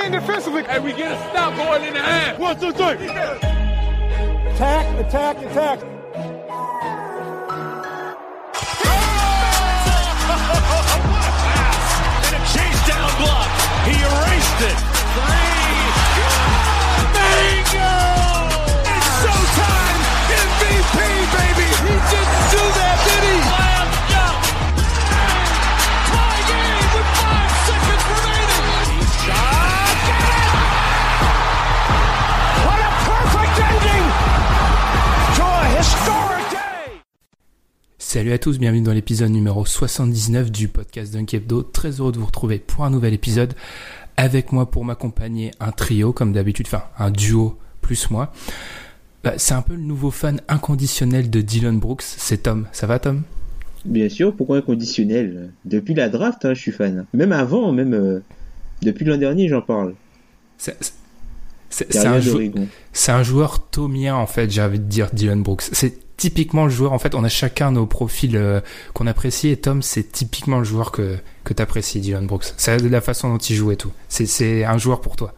Lock in defensively. And we get a stop going in the half. One, two, three. Attack, attack, attack. And a chase down block. He erased it. Three. Bingo! It's showtime. MVP, baby. He didn't do that, Salut à tous, bienvenue dans l'épisode numéro 79 du podcast Dunk Hebdo. Très heureux de vous retrouver pour un nouvel épisode. Avec moi pour m'accompagner un trio comme d'habitude, enfin un duo plus moi. Bah, c'est un peu le nouveau fan inconditionnel de Dylan Brooks, c'est Tom. Ça va Tom? Bien sûr, pourquoi inconditionnel? Depuis la draft, hein, je suis fan. Même avant, même euh, depuis l'an dernier, j'en parle. C'est c'est- c'est Carrière un, jou- c'est un joueur tomien en fait, j'ai envie de dire Dylan Brooks. C'est typiquement le joueur, en fait on a chacun nos profils euh, qu'on apprécie et Tom c'est typiquement le joueur que, que t'apprécies Dylan Brooks. C'est la façon dont il joue et tout. C'est- un joueur pour toi.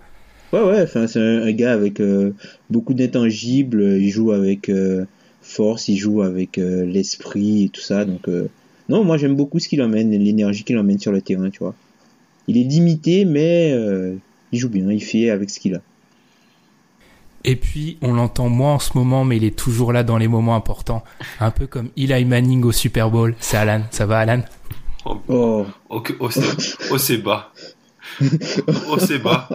Ouais, ouais, c'est un, gars avec euh, beaucoup d'intangibles. Il joue avec euh, force, il joue avec l'esprit et tout ça. Donc, non, moi j'aime beaucoup ce qu'il emmène, l'énergie qu'il emmène sur le terrain, tu vois. Il est limité, mais il joue bien, il fait avec ce qu'il a. Et puis, on l'entend moins en ce moment, mais il est toujours là dans les moments importants. Un peu comme Eli Manning au Super Bowl. C'est Alan. Ça va, Alan? Oh, Oh, oh, oh, c'est oh, bas. Oh, c'est bas.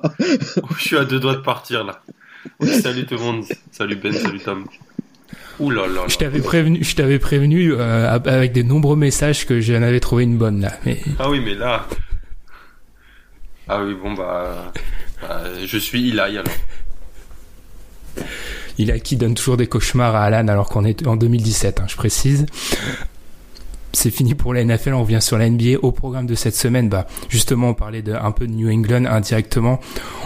Oh, je suis à deux doigts de partir là. Salut tout le monde. Salut Ben, salut Tom. Ouh là là. là. Je t'avais prévenu, je t'avais prévenu euh, avec des nombreux messages que j'en avais trouvé une bonne là. Mais Ah oui, mais là. Ah oui, bon bah. bah, je suis Eli alors. Il a qui donne toujours des cauchemars à Alan alors qu'on est en 2017, hein, je précise. C'est fini pour la NFL, on revient sur la NBA. Au programme de cette semaine, bah, justement, on parlait un peu de New England indirectement.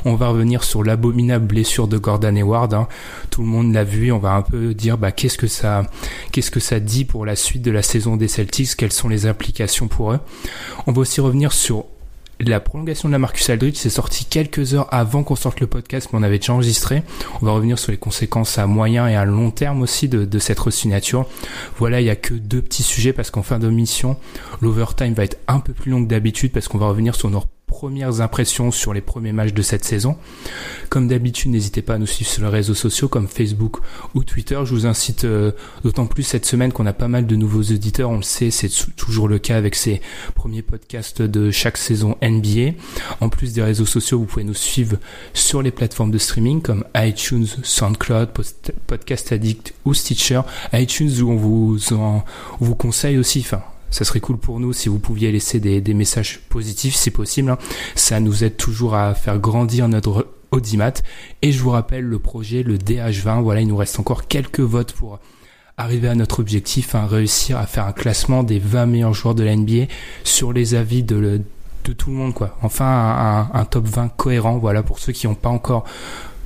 On va revenir sur l'abominable blessure de Gordon Hayward. hein. Tout le monde l'a vu. On va un peu dire, bah, qu'est-ce que ça, qu'est-ce que ça dit pour la suite de la saison des Celtics? Quelles sont les implications pour eux? On va aussi revenir sur la prolongation de la Marcus Aldridge. C'est sorti quelques heures avant qu'on sorte le podcast, mais on avait déjà enregistré. On va revenir sur les conséquences à moyen et à long terme aussi de, de cette resignature. Voilà, il y a que deux petits sujets parce qu'en fin de mission, l'overtime va être un peu plus long que d'habitude parce qu'on va revenir sur nos premières impressions sur les premiers matchs de cette saison. Comme d'habitude, n'hésitez pas à nous suivre sur les réseaux sociaux comme Facebook ou Twitter. Je vous incite euh, d'autant plus cette semaine qu'on a pas mal de nouveaux auditeurs. On le sait, c'est toujours le cas avec ces premiers podcasts de chaque saison NBA. En plus des réseaux sociaux, vous pouvez nous suivre sur les plateformes de streaming comme iTunes, SoundCloud, Podcast Addict ou Stitcher. iTunes où on vous on vous conseille aussi, ça serait cool pour nous si vous pouviez laisser des, des messages positifs si possible. hein. Ça nous aide toujours à faire grandir notre audimat. Et je vous rappelle le projet, le DH20. Voilà, il nous reste encore quelques votes pour arriver à notre objectif, hein, réussir à faire un classement des 20 meilleurs joueurs de la NBA sur les avis de, le- de tout le monde, quoi. Enfin, un, un- top 20 cohérent, voilà, pour ceux qui n'ont pas encore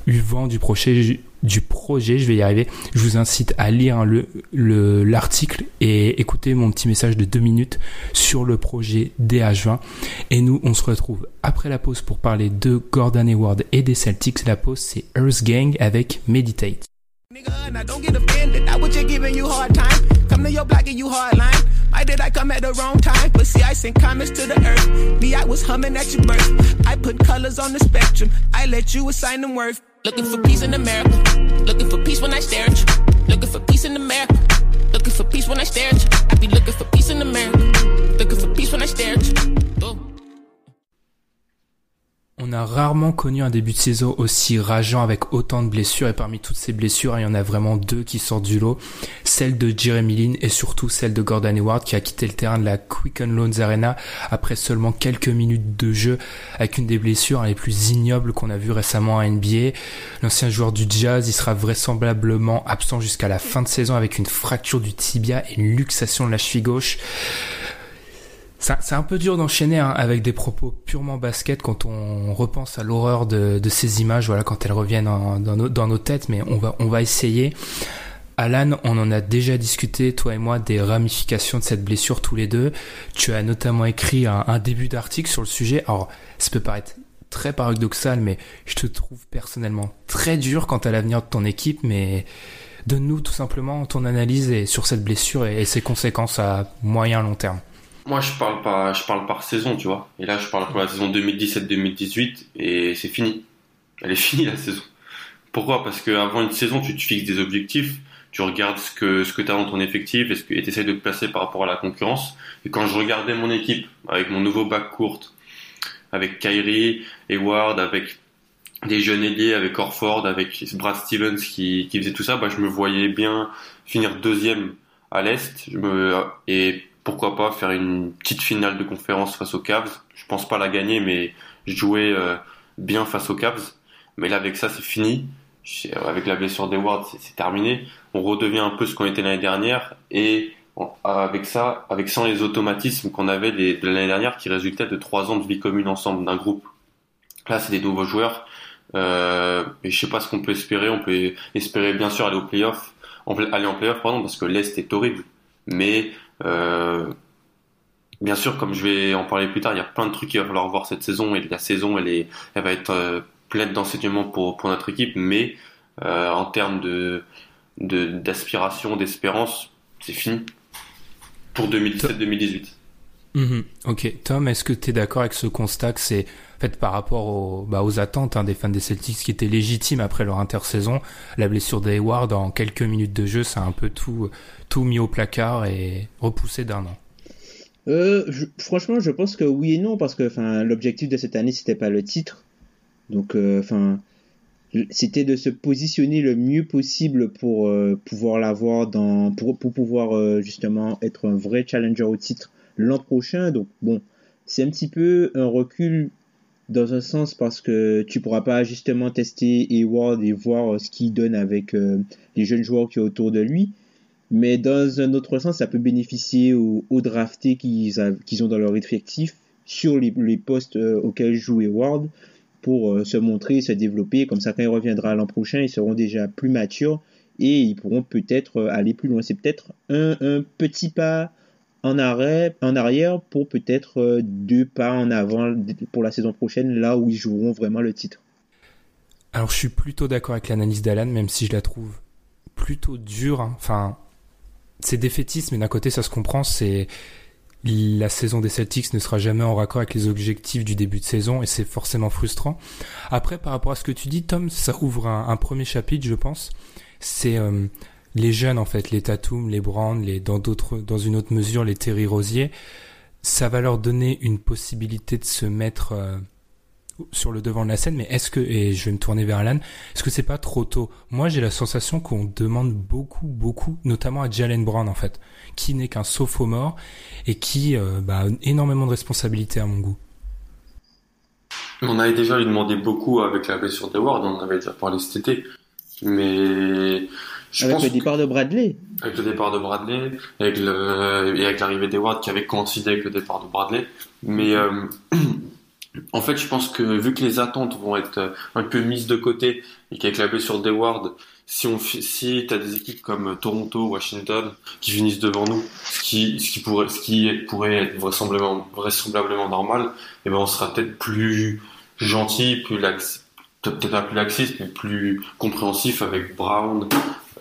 eu vent du projet, du projet, je vais y arriver. Je vous incite à lire le, le, l'article et écouter mon petit message de deux minutes sur le projet DH20. Et nous, on se retrouve après la pause pour parler de Gordon Hayward et des Celtics. La pause, c'est Earth Gang avec Meditate. Come to your block and you hardline. Why did I come at the wrong time? But see, I sent comments to the earth. Me, I was humming at your birth. I put colors on the spectrum. I let you assign them worth. Looking for peace in America. Looking for peace when I stare at you. Looking for peace in America. Looking for peace when I stare at you. I be looking for peace in America. On a rarement connu un début de saison aussi rageant avec autant de blessures et parmi toutes ces blessures, il y en a vraiment deux qui sortent du lot. Celle de Jeremy Lin et surtout celle de Gordon Hayward qui a quitté le terrain de la Quicken Loans Arena après seulement quelques minutes de jeu avec une des blessures les plus ignobles qu'on a vu récemment à NBA. L'ancien joueur du Jazz, il sera vraisemblablement absent jusqu'à la fin de saison avec une fracture du tibia et une luxation de la cheville gauche c'est un peu dur d'enchaîner hein, avec des propos purement basket quand on repense à l'horreur de, ces images, voilà, quand elles reviennent dans, nos, têtes, mais on va, on va essayer. Alan, on en a déjà discuté, toi et moi, des ramifications de cette blessure tous les deux. Tu as notamment écrit un, début d'article sur le sujet. Alors, ça peut paraître très paradoxal, mais je te trouve personnellement très dur quant à l'avenir de ton équipe, mais donne-nous tout simplement ton analyse sur cette blessure et ses conséquences à moyen long terme. Moi, je parle pas, je parle par saison, tu vois. Et là, je parle pour la saison 2017-2018 et c'est fini. Elle est finie la saison. Pourquoi? Parce qu'avant une saison, tu te fixes des objectifs, tu regardes ce que ce que tu as dans ton effectif et tu essaies de te placer par rapport à la concurrence. Et quand je regardais mon équipe avec mon nouveau bac courte, avec Kyrie, Ward, avec des jeunes ailiers, avec Orford, avec Brad Stevens qui, faisait tout ça, bah, je me voyais bien finir deuxième à l'Est. Et pourquoi pas faire une petite finale de conférence face aux Cavs. Je pense pas la gagner, mais jouer euh, bien face aux Cavs. Mais là, avec ça, c'est fini. Avec la blessure d'Eward, c'est terminé. On redevient un peu ce qu'on était l'année dernière. Et avec ça, avec sans les automatismes qu'on avait de l'année dernière qui résultaient de trois ans de vie commune ensemble d'un groupe. Là, c'est des nouveaux joueurs. Euh, et je sais pas ce qu'on peut espérer. On peut espérer bien sûr aller au playoff, aller en playoff, pardon, parce que l'Est est horrible. Mais euh, bien sûr, comme je vais en parler plus tard, il y a plein de trucs qu'il va falloir voir cette saison et la saison, elle, est, elle va être euh, pleine d'enseignements pour, pour notre équipe, mais euh, en termes de d'aspiration, d'espérance, c'est fini pour 2017-2018. Mhm. ok, Tom, est-ce que tu es d'accord avec ce constat que c'est fait par rapport aux, bah, aux attentes hein, des fans des Celtics qui étaient légitimes après leur intersaison La blessure d'Hayward en quelques minutes de jeu, ça a un peu tout, mis au placard et repoussé d'un an? Euh, franchement, je pense que oui et non parce que l'objectif de cette année c'était pas le titre, donc euh, c'était de se positionner le mieux possible pour euh, pouvoir l'avoir dans pour, pour pouvoir justement être un vrai challenger au titre l'an prochain. Donc bon, c'est un petit peu un recul dans un sens parce que tu pourras pas justement tester Hayward et voir ce qu'il donne avec euh, les jeunes joueurs qui sont autour de lui. Mais dans un autre sens, ça peut bénéficier aux, draftés qu'ils ont dans leur effectif sur les, postes euh, auxquels joue Hayward pour euh, se montrer, se développer. Comme ça, quand il reviendra l'an prochain, ils seront déjà plus matures et ils pourront peut-être aller plus loin. C'est peut-être un petit pas en, arrêt, en arrière pour peut-être euh, deux pas en avant pour la saison prochaine, là où ils joueront vraiment le titre. Alors je suis plutôt d'accord avec l'analyse d'Alan, même si je la trouve plutôt dure. Hein. Enfin, c'est défaitiste, mais d'un côté ça se comprend. C'est la saison des Celtics ne sera jamais en raccord avec les objectifs du début de saison et c'est forcément frustrant. Après, par rapport à ce que tu dis, Tom, ça ouvre un, premier chapitre, je pense. C'est euh, les jeunes en fait, les Tatum, les Brand, dans une autre mesure les Terry Rosier, ça va leur donner une possibilité de se mettre euh, sur le devant de la scène. Mais est-ce que et je vais me tourner vers Alan, est-ce que c'est pas trop tôt? Moi, j'ai la sensation qu'on demande beaucoup, beaucoup, notamment à Jalen Brown en fait, qui n'est qu'un sophomore et qui euh, bah, a énormément de responsabilités à mon goût. On avait déjà lui demandé beaucoup avec la blessure d'Eward, on avait déjà parlé cet été. Mais avec le départ de Bradley. Avec le départ de Bradley, avec le, et avec l'arrivée d'Eward qui avait coïncidé avec le départ de Bradley. Mais euh, en fait, je pense que vu que les attentes vont être un peu mises de côté et qu'avec la blessure d'Eward, si on si t'as des équipes comme Toronto, Washington qui finissent devant nous, ce qui ce qui pourrait ce qui pourrait être vraisemblablement vraisemblablement normal, et eh ben on sera peut-être plus gentil, plus lax, peut-être pas plus laxiste, mais plus compréhensif avec Brown,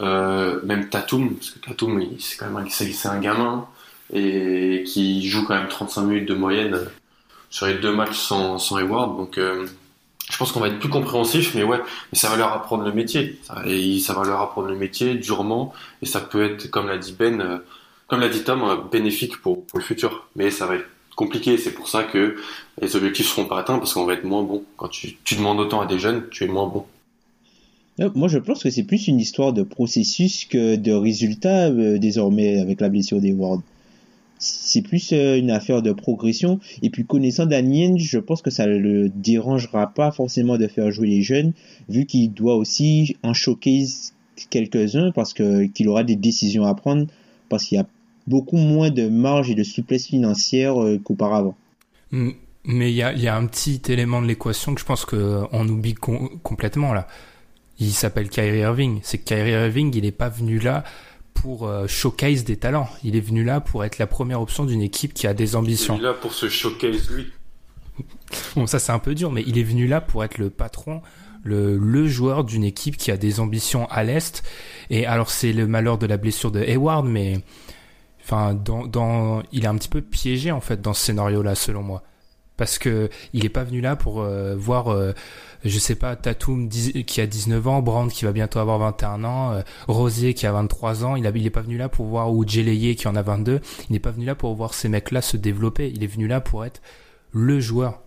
euh, même Tatum, parce que Tatum, c'est quand même c'est un gamin et qui joue quand même 35 minutes de moyenne sur les deux matchs sans, sans reward. Donc, euh, je pense qu'on va être plus compréhensif, mais ouais, mais ça va leur apprendre le métier. et ça va leur apprendre le métier durement, et ça peut être, comme l'a dit Ben, euh, comme l'a dit Tom, bénéfique pour, le futur. Mais ça va être compliqué. C'est pour ça que les objectifs seront pas atteints parce qu'on va être moins bon. Quand tu demandes autant à des jeunes, tu es moins bon. Euh, Moi, je pense que c'est plus une histoire de processus que de résultat euh, désormais avec la blessure des Ward. C'est plus euh, une affaire de progression. Et puis, connaissant Daniel, je pense que ça le dérangera pas forcément de faire jouer les jeunes, vu qu'il doit aussi en showcase quelques-uns parce que qu'il aura des décisions à prendre, parce qu'il y a beaucoup moins de marge et de souplesse financière qu'auparavant. Mais il y a, un petit élément de l'équation que je pense qu'on oublie com- complètement là. Il s'appelle Kyrie Irving. C'est que Kyrie Irving, il n'est pas venu là pour euh, showcase des talents. Il est venu là pour être la première option d'une équipe qui a des ambitions. Il est là pour se showcase lui. Bon, ça c'est un peu dur, mais il est venu là pour être le patron, le, le joueur d'une équipe qui a des ambitions à l'est. Et alors c'est le malheur de la blessure de Hayward, mais enfin, dans, dans, il est un petit peu piégé en fait dans ce scénario-là, selon moi, parce que il est pas venu là pour euh, voir, euh, je sais pas, Tatum qui a 19 ans, Brand qui va bientôt avoir 21 ans, euh, Rosier qui a 23 ans. Il, a, il est pas venu là pour voir ou Jeleye qui en a 22. Il n'est pas venu là pour voir ces mecs-là se développer. Il est venu là pour être le joueur.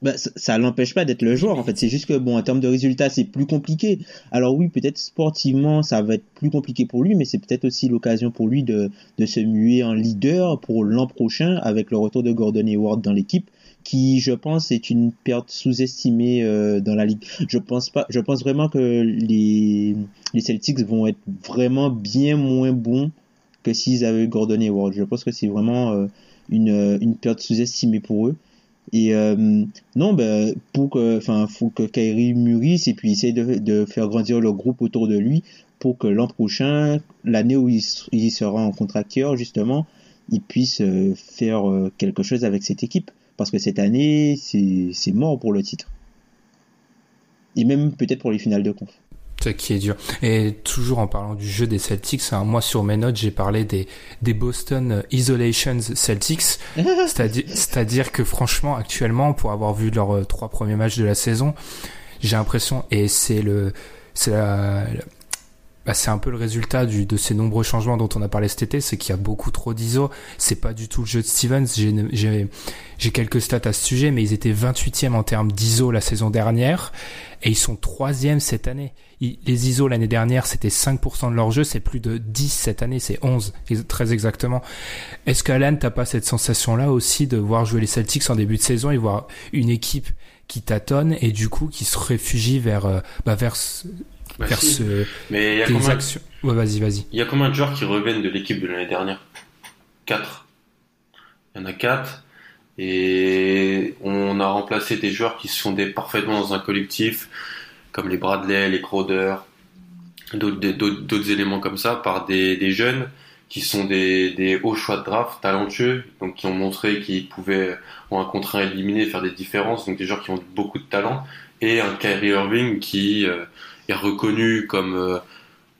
Bah, ça, ça l'empêche pas d'être le joueur en fait c'est juste que bon en termes de résultats c'est plus compliqué alors oui peut-être sportivement ça va être plus compliqué pour lui mais c'est peut-être aussi l'occasion pour lui de, de se muer en leader pour l'an prochain avec le retour de Gordon Hayward dans l'équipe qui je pense est une perte sous-estimée euh, dans la ligue. Je pense pas je pense vraiment que les les Celtics vont être vraiment bien moins bons que s'ils avaient Gordon Hayward. Je pense que c'est vraiment euh, une, une perte sous-estimée pour eux. Et euh, non, ben pour que, enfin, faut que Kyrie mûrisse et puis essaye de, de faire grandir le groupe autour de lui pour que l'an prochain, l'année où il, il sera en contracteur justement, il puisse euh, faire euh, quelque chose avec cette équipe. Parce que cette année, c'est mort pour le titre. Et même peut-être pour les finales de conf. C'est qui est dur. Et toujours en parlant du jeu des Celtics, hein, moi sur mes notes, j'ai parlé des, des Boston Isolations Celtics. C'est-à-dire, que franchement, actuellement, pour avoir vu leurs euh, trois premiers matchs de la saison, j'ai l'impression, et c'est le, c'est la- bah, c'est un peu le résultat du, de ces nombreux changements dont on a parlé cet été, c'est qu'il y a beaucoup trop d'ISO. C'est pas du tout le jeu de Stevens. J'ai, quelques stats à ce sujet, mais ils étaient 28e en termes d'ISO la saison dernière, et ils sont troisième cette année. Les ISO l'année dernière, c'était 5% de leur jeu, c'est plus de 10 cette année, c'est 11, ex- très exactement. Est-ce qu'Alan, t'as pas cette sensation-là aussi de voir jouer les Celtics en début de saison et voir une équipe qui tâtonne et du coup qui se réfugie vers, euh, bah, vers, Bah, vers si. ce, Mais il y a combien, actions. Ouais, vas-y, vas-y. il y a combien de joueurs qui reviennent de l'équipe de l'année dernière? 4. Il y en a 4. Et on a remplacé des joueurs qui se fondaient parfaitement dans un collectif, comme les Bradley, les Crowder, d'autres éléments comme ça, par des, des jeunes qui sont des, des hauts choix de draft, talentueux, donc qui ont montré qu'ils pouvaient, en un contre un éliminer, faire des différences, donc des joueurs qui ont beaucoup de talent, et un Kyrie Irving qui euh, reconnu comme euh,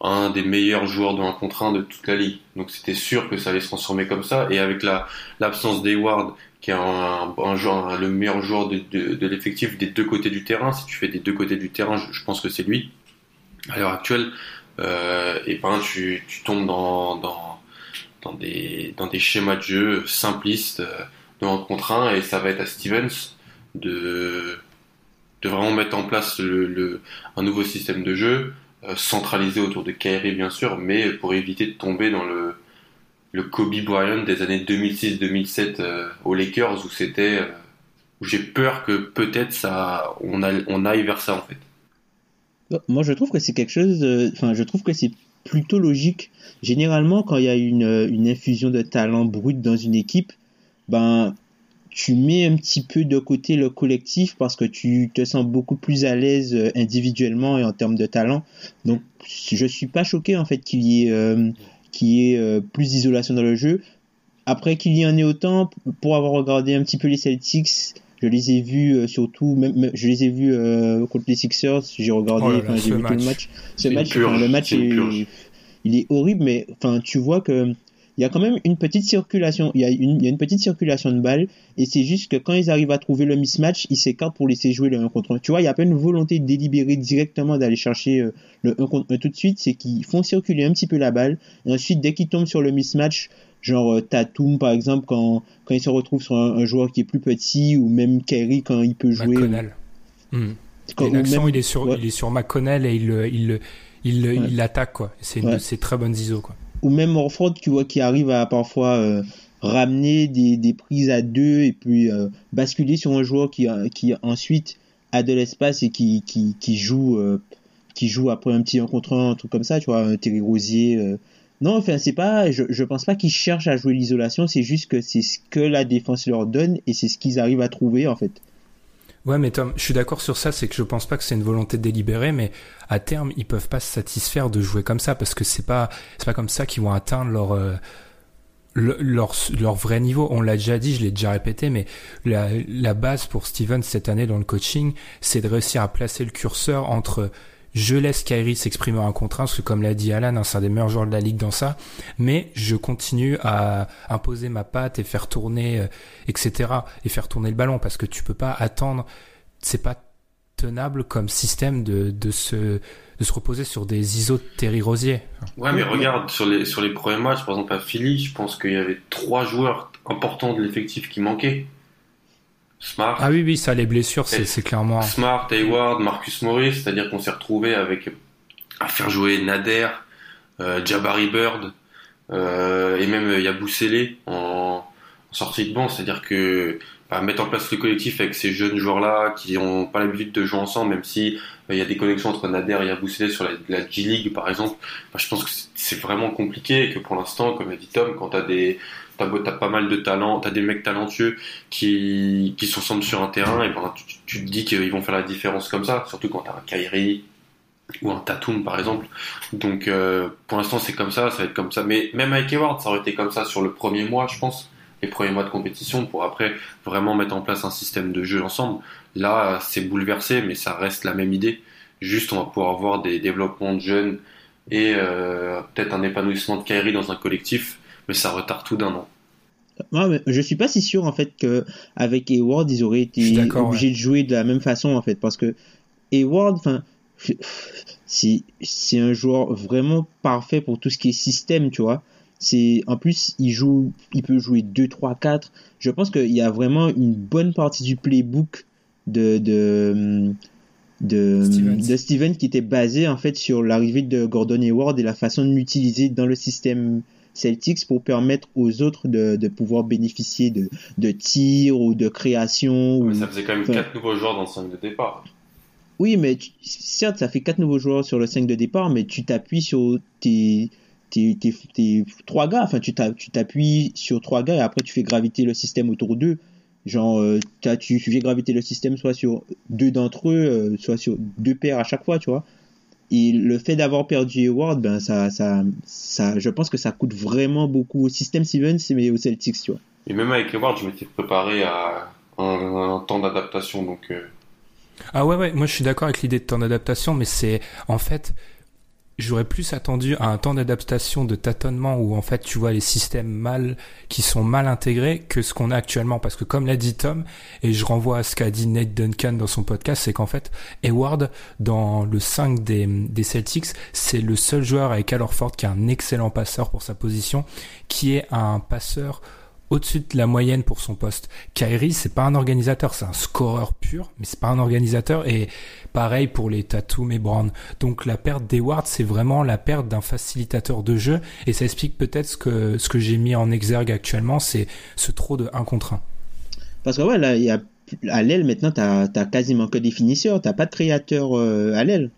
un des meilleurs joueurs de 1 contre 1 de toute la ligue. Donc c'était sûr que ça allait se transformer comme ça. Et avec la l'absence d'Hayward, qui est un, le meilleur joueur de, de, l'effectif des deux côtés du terrain, si tu fais des deux côtés du terrain, je, pense que c'est lui. À l'heure actuelle, euh, et ben tu, tu tombes dans, dans, dans, des, dans des schémas de jeu simplistes euh, de 1 contre 1 et ça va être à Stevens de, de vraiment mettre en place un nouveau système de jeu euh, centralisé autour de Kyrie bien sûr, mais pour éviter de tomber dans le, Kobe Bryant des années 2006-2007 euh, aux Lakers où c'était euh, où j'ai peur que peut-être ça on, aille vers ça en fait. Moi, je trouve que c'est quelque chose. Enfin, je trouve que c'est plutôt logique. Généralement, quand il y a une, une infusion de talent brut dans une équipe, ben, tu mets un petit peu de côté le collectif parce que tu te sens beaucoup plus à l'aise euh, individuellement et en termes de talent. Donc, je suis pas choqué en fait qu'il y ait, euh, qu'il y ait euh, plus d'isolation dans le jeu. Après qu'il y en ait autant, pour avoir regardé un petit peu les Celtics, je les ai vus euh, surtout, même, je les ai vus euh, contre les Sixers. J'ai regardé, Oh là là, enfin, j'ai ce vu tout le match. Ce match, purge, enfin, le match est, il est horrible, mais enfin, tu vois que il y a quand même une petite circulation, il y a une, il y a une petite circulation de balles, et c'est juste que quand ils arrivent à trouver le mismatch, ils s'écartent pour laisser jouer le 1 contre 1. Tu vois, il y a pas une volonté délibérée directement d'aller chercher euh, le 1 contre 1 tout de suite, c'est qu'ils font circuler un petit peu la balle, et ensuite, dès qu'ils tombent sur le mismatch, genre euh, Tatum par exemple, quand, quand il se retrouve sur un, un joueur qui est plus petit, ou même Kerry quand il peut jouer. McConnell. Hmm. Quand- Et ou l'accent, même- il est sur, ouais. il est sur McConnell et il, il, il, Ouais. l'attaque, quoi. C'est une Ouais. de ses très bonnes ISO, quoi. Ou même Orford tu vois qui arrive à parfois euh, ramener des, des prises à deux et puis euh, basculer sur un joueur qui a- qui ensuite a de l'espace et qui qui, qui joue euh, qui joue après un petit 1 contre 1 un truc comme ça tu vois un Terry Rosier euh. non enfin c'est pas je je pense pas qu'ils cherchent à jouer l'isolation c'est juste que c'est ce que la défense leur donne et c'est ce qu'ils arrivent à trouver en fait Ouais, mais Tom, je suis d'accord sur ça, c'est que je pense pas que c'est une volonté délibérée, mais à terme, ils peuvent pas se satisfaire de jouer comme ça parce que c'est pas, c'est pas comme ça qu'ils vont atteindre leur, euh, le- leur, leur vrai niveau. On l'a déjà dit, je l'ai déjà répété, mais la, la base pour Steven cette année dans le coaching, c'est de réussir à placer le curseur entre je laisse Kyrie s'exprimer en contre un, parce que comme l'a dit Alan, hein, c'est un des meilleurs joueurs de la ligue dans ça, mais je continue à imposer ma patte et faire tourner, euh, etc., et faire tourner le ballon, parce que tu peux pas attendre, c'est pas tenable comme système de, de se, de se reposer sur des ISO de Terry Rosier. Ouais, mais regarde, sur les, sur les premiers matchs, par exemple à Philly, je pense qu'il y avait trois joueurs importants de l'effectif qui manquaient. Smart, Ah oui, oui, ça, les blessures, c'est, c'est clairement... Smart, Hayward, Marcus Morris, c'est-à-dire qu'on s'est retrouvé avec à faire jouer Nader, euh, Jabari Bird euh, et même Yabusele en, en sortie de banc, c'est-à-dire que bah, mettre en place le collectif avec ces jeunes joueurs-là qui n'ont pas l'habitude de jouer ensemble, même si euh, il y a des connexions entre Nader et Yabusele sur la, la G League par exemple, bah, je pense que c'est- vraiment compliqué et que pour l'instant, comme a dit Tom, quand t'as des t'as pas mal de talents, t'as des mecs talentueux qui qui s'ensemble sur un terrain et ben tu, te dis qu'ils vont faire la différence comme ça, surtout quand t'as un Kyrie ou un Tatum par exemple. Donc euh, pour l'instant c'est comme ça, ça va être comme ça. Mais même avec Hayward, ça aurait été comme ça sur le premier mois, je pense, les premiers mois de compétition pour après vraiment mettre en place un système de jeu ensemble. Là c'est bouleversé, mais ça reste la même idée. Juste on va pouvoir avoir des développements de jeunes et euh, peut-être un épanouissement de Kyrie dans un collectif, mais ça retarde tout d'un an. Non, mais je suis pas si sûr en fait que avec Hayward ils auraient été obligés de jouer de la même façon en fait parce que Hayward, enfin, c'est c'est un joueur vraiment parfait pour tout ce qui est système, tu vois. C'est en plus il joue, il peut jouer 2 3 4. Je pense qu'il y a vraiment une bonne partie du playbook de de de Stevens. de Steven qui était basé en fait sur l'arrivée de Gordon Hayward et la façon de l'utiliser dans le système Celtics pour permettre aux autres de, de pouvoir bénéficier de, de tirs ou de création. ou- Mais ça faisait quand même Enfin, quatre nouveaux joueurs dans le 5 de départ. oui, mais tu- certes, ça fait quatre nouveaux joueurs sur le 5 de départ, mais tu t'appuies sur tes, tes, tes, tes trois gars. Enfin, tu t'a- tu t'appuies sur trois gars et après tu fais graviter le système autour d'eux. Genre, euh, tu fais graviter le système soit sur deux d'entre eux, euh, soit sur deux paires à chaque fois, tu vois. Et le fait d'avoir perdu Hayward, ben ça, ça, ça, je pense que ça coûte vraiment beaucoup au système Stevens, mais au Celtics, tu vois. Et même avec Hayward, je m'étais préparé à un, un temps d'adaptation, donc euh, Ah ouais, ouais, moi je suis d'accord avec l'idée de temps d'adaptation, mais c'est en fait, j'aurais plus attendu à un temps d'adaptation de tâtonnement où en fait tu vois les systèmes mal qui sont mal intégrés que ce qu'on a actuellement. Parce que comme l'a dit Tom et je renvoie à ce qu'a dit Nate Duncan dans son podcast c'est qu'en fait Hayward dans le 5 des, Celtics c'est le seul joueur avec Al Horford qui est un excellent passeur pour sa position qui est un passeur au-dessus de la moyenne pour son poste. Kyrie, c'est pas un organisateur, c'est un scoreur pur, mais c'est pas un organisateur et pareil pour les Tatum et Brown. Donc la perte d'Hayward, c'est vraiment la perte d'un facilitateur de jeu et ça explique peut-être ce que ce que j'ai mis en exergue actuellement, c'est ce trop de 1 contre 1. Parce que ouais, à l'aile, maintenant, t'as, t'as quasiment que des finisseurs, t'as pas de créateur euh, à l'aile.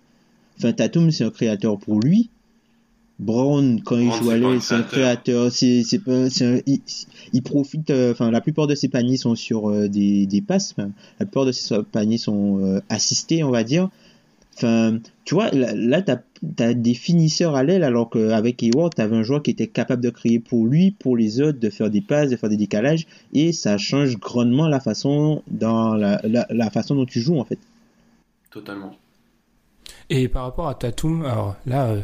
Enfin, Tatum, c'est un créateur pour lui. Brown, quand il joue à c'est pas un l'aile, c'est un créateur. C'est, c'est pas, c'est un- il, il profite, euh, enfin, la plupart de ses paniers sont sur euh, des, des passes. La plupart de ses paniers sont euh, assistés, on va dire. Enfin, tu vois, là, là t'as, t'as des finisseurs à l'aile, alors qu'avec Hayward, t'avais un joueur qui était capable de créer pour lui, pour les autres, de faire des passes, de faire des décalages, et ça change grandement la façon, dans la, la, la façon dont tu joues, en fait. totalement. Et par rapport à Tatum, alors là, euh,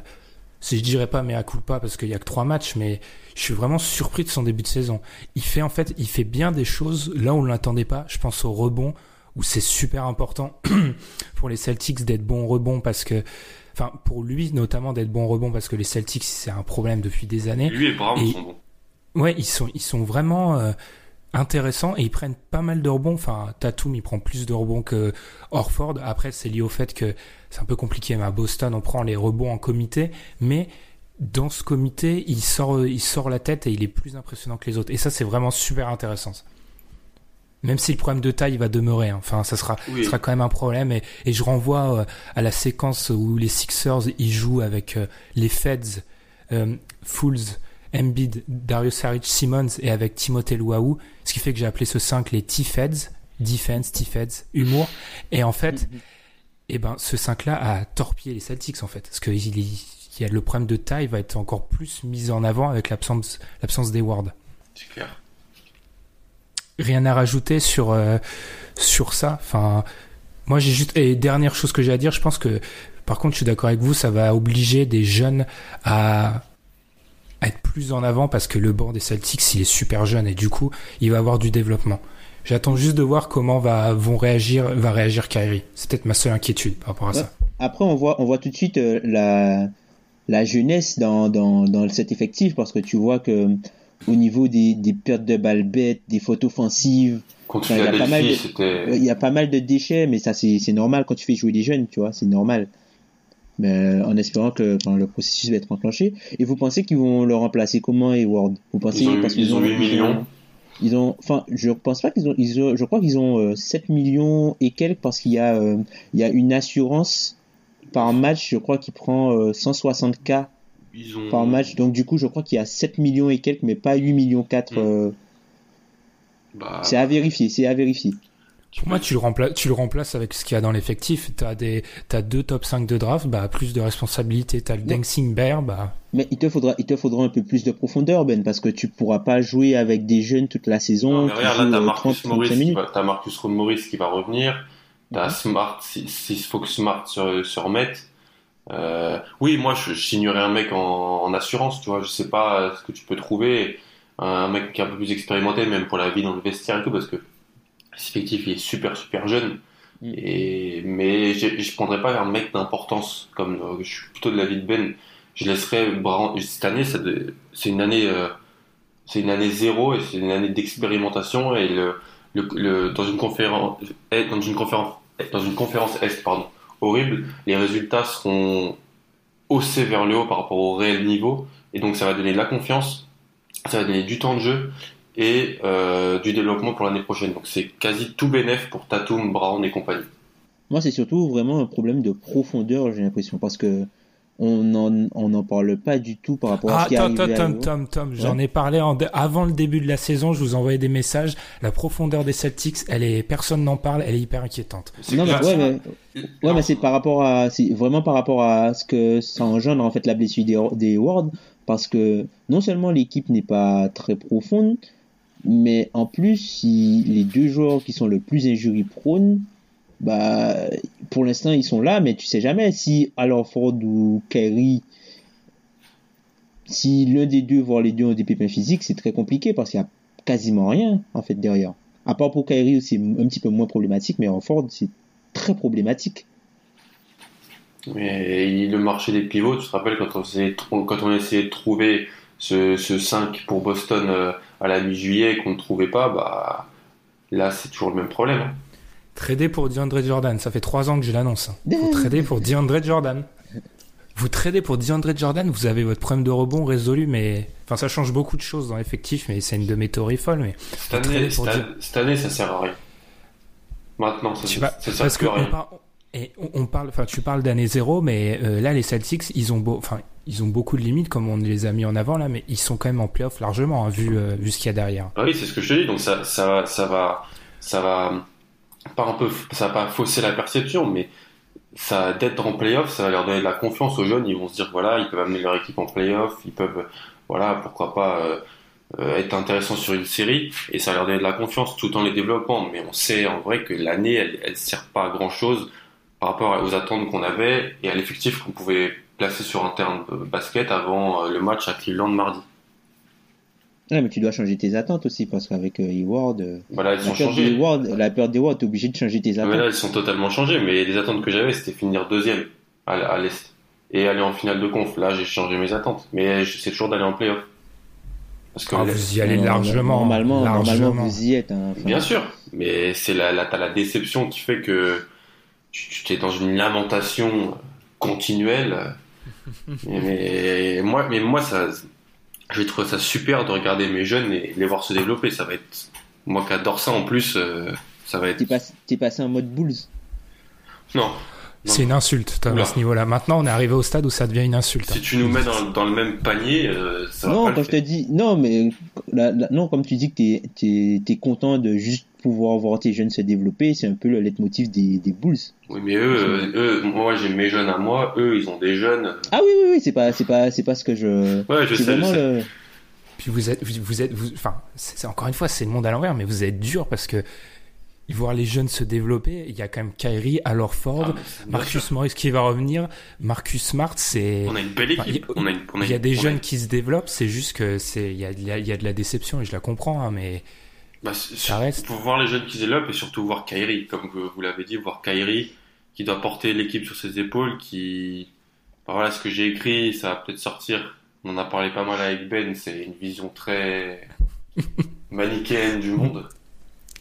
je dirais pas mais à coup pas parce qu'il y a que trois matchs, mais je suis vraiment surpris de son début de saison. Il fait en fait, il fait bien des choses là où on l'attendait pas. Je pense au rebond où c'est super important pour les Celtics d'être bon au rebond parce que, enfin pour lui notamment d'être bon au rebond parce que les Celtics c'est un problème depuis des années. Lui et Brown sont bons. Ouais, ils sont ils sont vraiment euh, intéressants et ils prennent pas mal de rebonds. Enfin, Tatum il prend plus de rebonds que Orford. Après c'est lié au fait que c'est un peu compliqué. Mais à Boston on prend les rebonds en comité, mais dans ce comité, il sort, il sort la tête et il est plus impressionnant que les autres. Et ça, c'est vraiment super intéressant. Même si le problème de taille va demeurer, hein. enfin, ça sera, Oui. sera quand même un problème. Et, et je renvoie euh, à la séquence où les Sixers ils jouent avec euh, les Feds, euh, Fools, Embiid, Darius Saric, Simmons et avec Timothée Luau. Ce qui fait que j'ai appelé ce 5 les T-Feds, Defense, T-Feds, humour. Et en fait, eh ben, ce 5-là a torpillé les Celtics, en fait. Parce que il, y a le problème de taille va être encore plus mis en avant avec l'absence, l'absence d'Eward. C'est clair. Rien à rajouter sur, euh, sur ça? Enfin, moi, j'ai juste, et dernière chose que j'ai à dire, je pense que, par contre, je suis d'accord avec vous, ça va obliger des jeunes à, à être plus en avant parce que le banc des Celtics, il est super jeune et du coup, il va avoir du développement. J'attends juste de voir comment va, vont réagir, va réagir Kyrie. C'est peut-être ma seule inquiétude par rapport à ça. Après, on voit, on voit tout de suite euh, la, la jeunesse dans, dans, dans cet effectif parce que tu vois que au niveau des, des pertes de balles bêtes, des fautes offensives, il y a pas mal de- il y a pas mal de déchets, mais ça c'est c'est normal quand tu fais jouer des jeunes, tu vois, c'est normal. Mais euh, en espérant que enfin, le processus va être enclenché. Et vous pensez qu'ils vont le remplacer comment, Hayward Vous pensez Ils ont parce qu'ils ils ont 8 millions. Ils ont, enfin, je pense pas qu'ils ont, ils ont, je crois qu'ils ont euh, 7 millions et quelques parce qu'il y a, euh, il y a une assurance par match, je crois qu'il prend euh, 160K Ils ont. par match. Donc du coup, je crois qu'il y a 7 millions et quelques, mais pas 8 millions 4. Mm. euh, Bah, c'est à vérifier, c'est à vérifier. Pour moi, tu le remplaces, tu le remplaces avec ce qu'il y a dans l'effectif. T'as des, t'as deux top 5 de draft, bah, plus de responsabilités. T'as le Ouais. Dancing Bear, bah, Mais il te faudra, il te faudra un peu plus de profondeur, Ben, parce que tu pourras pas jouer avec des jeunes toute la saison. Non, mais regarde, là, t'as Marcus 30, Morris 35 qui minutes. va, t'as Marcus Morris qui va revenir. T'as Mhm. Smart, si- s'il faut que Smart se, se remette. Euh, oui, moi, je, signerais un mec en, en assurance, tu vois. Je sais pas ce que tu peux trouver. Un mec qui est un peu plus expérimenté, même pour la vie dans le vestiaire et tout, parce que cet effectif, il est super, super jeune. Et, mais je prendrais pas un mec d'importance, comme euh, je suis plutôt de l'avis de Ben. Je laisserais Brown, cette année, c'est une année, euh, c'est une année zéro et c'est une année d'expérimentation et le, le, le- dans une conférence, eh, dans une conférence, eh, dans une conférence Est, pardon, horrible, les résultats seront haussés vers le haut par rapport au réel niveau et donc ça va donner de la confiance, ça va donner du temps de jeu et euh, du développement pour l'année prochaine. Donc c'est quasi tout bénéf pour Tatum, Brown et compagnie. Moi, c'est surtout vraiment un problème de profondeur, j'ai l'impression, parce que on n'en on n'en parle pas du tout par rapport à Ah, ce qui Tom, Tom, Tom. Tom, Tom, j'en ai parlé en- avant le début de la saison, je vous envoyais des messages. La profondeur des Celtics, elle est, personne n'en parle, elle est hyper inquiétante. C'est Non, mais, clair. ouais, mais, ouais, mais c'est par rapport à, c'est vraiment par rapport à ce que ça engendre en fait la blessure des, des Ward, parce que non seulement l'équipe n'est pas très profonde, mais en plus, si les deux joueurs qui sont le plus injury prone, bah, pour l'instant ils sont là, mais tu sais jamais si alors Ford ou Kyrie, si l'un des deux, voire les deux ont des pépins physiques, c'est très compliqué parce qu'il y a quasiment rien en fait derrière. À part pour Kyrie, c'est un petit peu moins problématique, mais en Ford, c'est très problématique. Mais le marché des pivots, tu te rappelles quand on essayait, quand on essayait de trouver ce, ce 5 pour Boston euh, à la mi-juillet et qu'on ne trouvait pas, bah là c'est toujours le même problème. Trader pour DeAndre Jordan, ça fait trois ans que je l'annonce. hein. Vous tradez pour DeAndre Jordan. Vous tradez pour DeAndre Jordan, vous avez votre problème de rebond résolu, mais enfin ça change beaucoup de choses dans l'effectif, mais c'est une de mes théories folles. Mais Cette année, cette, cette année, ça sert à rien. Maintenant, ça, ça sert à rien. par- on, parle, enfin tu parles d'année zéro, mais euh, là les Celtics, ils ont enfin ils ont beaucoup de limites comme on les a mis en avant là, mais ils sont quand même en playoff largement hein, vu euh, vu ce qu'il y a derrière. Ah oui, c'est ce que je te dis. Donc ça, ça, va- ça va, pas un peu, ça va pas fausser la perception, mais ça d'être en playoff, ça va leur donner de la confiance aux jeunes. Ils vont se dire voilà, ils peuvent amener leur équipe en playoff, ils peuvent, voilà, pourquoi pas euh, être intéressants sur une série, et ça va leur donner de la confiance tout en les développant. Mais on sait en vrai que l'année, elle, elle sert pas à grand chose par rapport aux attentes qu'on avait et à l'effectif qu'on pouvait placé sur un terrain de basket avant euh, le match à Cleveland mardi. Ouais, mais tu dois changer tes attentes aussi, parce qu'avec euh, Hayward, euh, Voilà, ils la sont perte changés. d'Hayward, la d'Hayward, t'es obligé de changer tes Mais attentes. là, ils sont totalement changés. Mais les attentes que j'avais, c'était finir deuxième à, l'Est et aller en finale de conf. Là, j'ai changé mes attentes. Mais c'est toujours d'aller en playoff. Parce que Ah, vous y allez largement. Normalement, largement. normalement, vous y êtes. hein. Bien sûr, mais c'est la, la, t'as la déception qui fait que tu, tu es dans une lamentation continuelle. mais, moi, mais moi, ça, j'ai trouvé ça super de regarder mes jeunes et les voir se développer. Ça va être, moi qui adore ça en plus, euh, ça va être. T'es passé, passé en mode Bulls. Non, C'est une insulte Tom, à ce niveau-là. Maintenant, on est arrivé au stade où ça devient une insulte. si tu nous mets dans, dans le même panier, euh, ça va Non, pas quand le je te dis, non, mais la- la- non, comme tu dis que t'es, t'es content de juste pouvoir voir tes jeunes se développer, c'est un peu le leitmotiv des, des Bulls. Oui, mais eux, eux, moi j'ai mes jeunes à moi, eux ils ont des jeunes. Ah oui, oui, oui, c'est pas, c'est pas, c'est pas ce que je. Ouais, je sais, je vraiment sais. le. Puis vous êtes, vous, vous êtes, vous- enfin, c'est c'est- encore une fois, c'est le monde à l'envers, mais vous êtes dur parce que voir les jeunes se développer, il y a quand même Kyrie, alors Ford, Ah, Marcus sûr. Morris qui va revenir, Marcus Smart, c'est. On a une belle Enfin, équipe. il y a- on a une, on a Il y a une- des a jeunes une- qui se développent, c'est juste que c'est, il y a, il y a- il y a de la déception et je la comprends, hein, mais Bah, c'est- Ça reste. Pour voir les jeunes qui se développent et surtout voir Kyrie, comme vous, l'avez dit, voir Kyrie qui doit porter l'équipe sur ses épaules, qui, bah, voilà, ce que j'ai écrit, ça va peut-être sortir. On en a parlé pas mal avec Ben, c'est une vision très manichéenne du monde.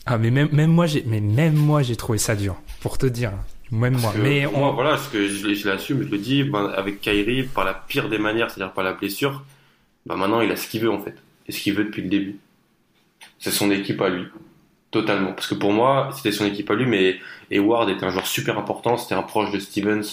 ah, mais même, même moi, j'ai, mais même moi, j'ai trouvé ça dur, pour te dire, même moi. Parce que Mais pour on, moi, voilà, ce que je, je l'assume, je le dis, ben, avec Kyrie, par la pire des manières, c'est-à-dire par la blessure, bah maintenant il a ce qu'il veut en fait, et ce qu'il veut depuis le début. C'est son équipe à lui, totalement. Parce que pour moi, c'était son équipe à lui, mais Hayward était un joueur super important, c'était un proche de Stevens,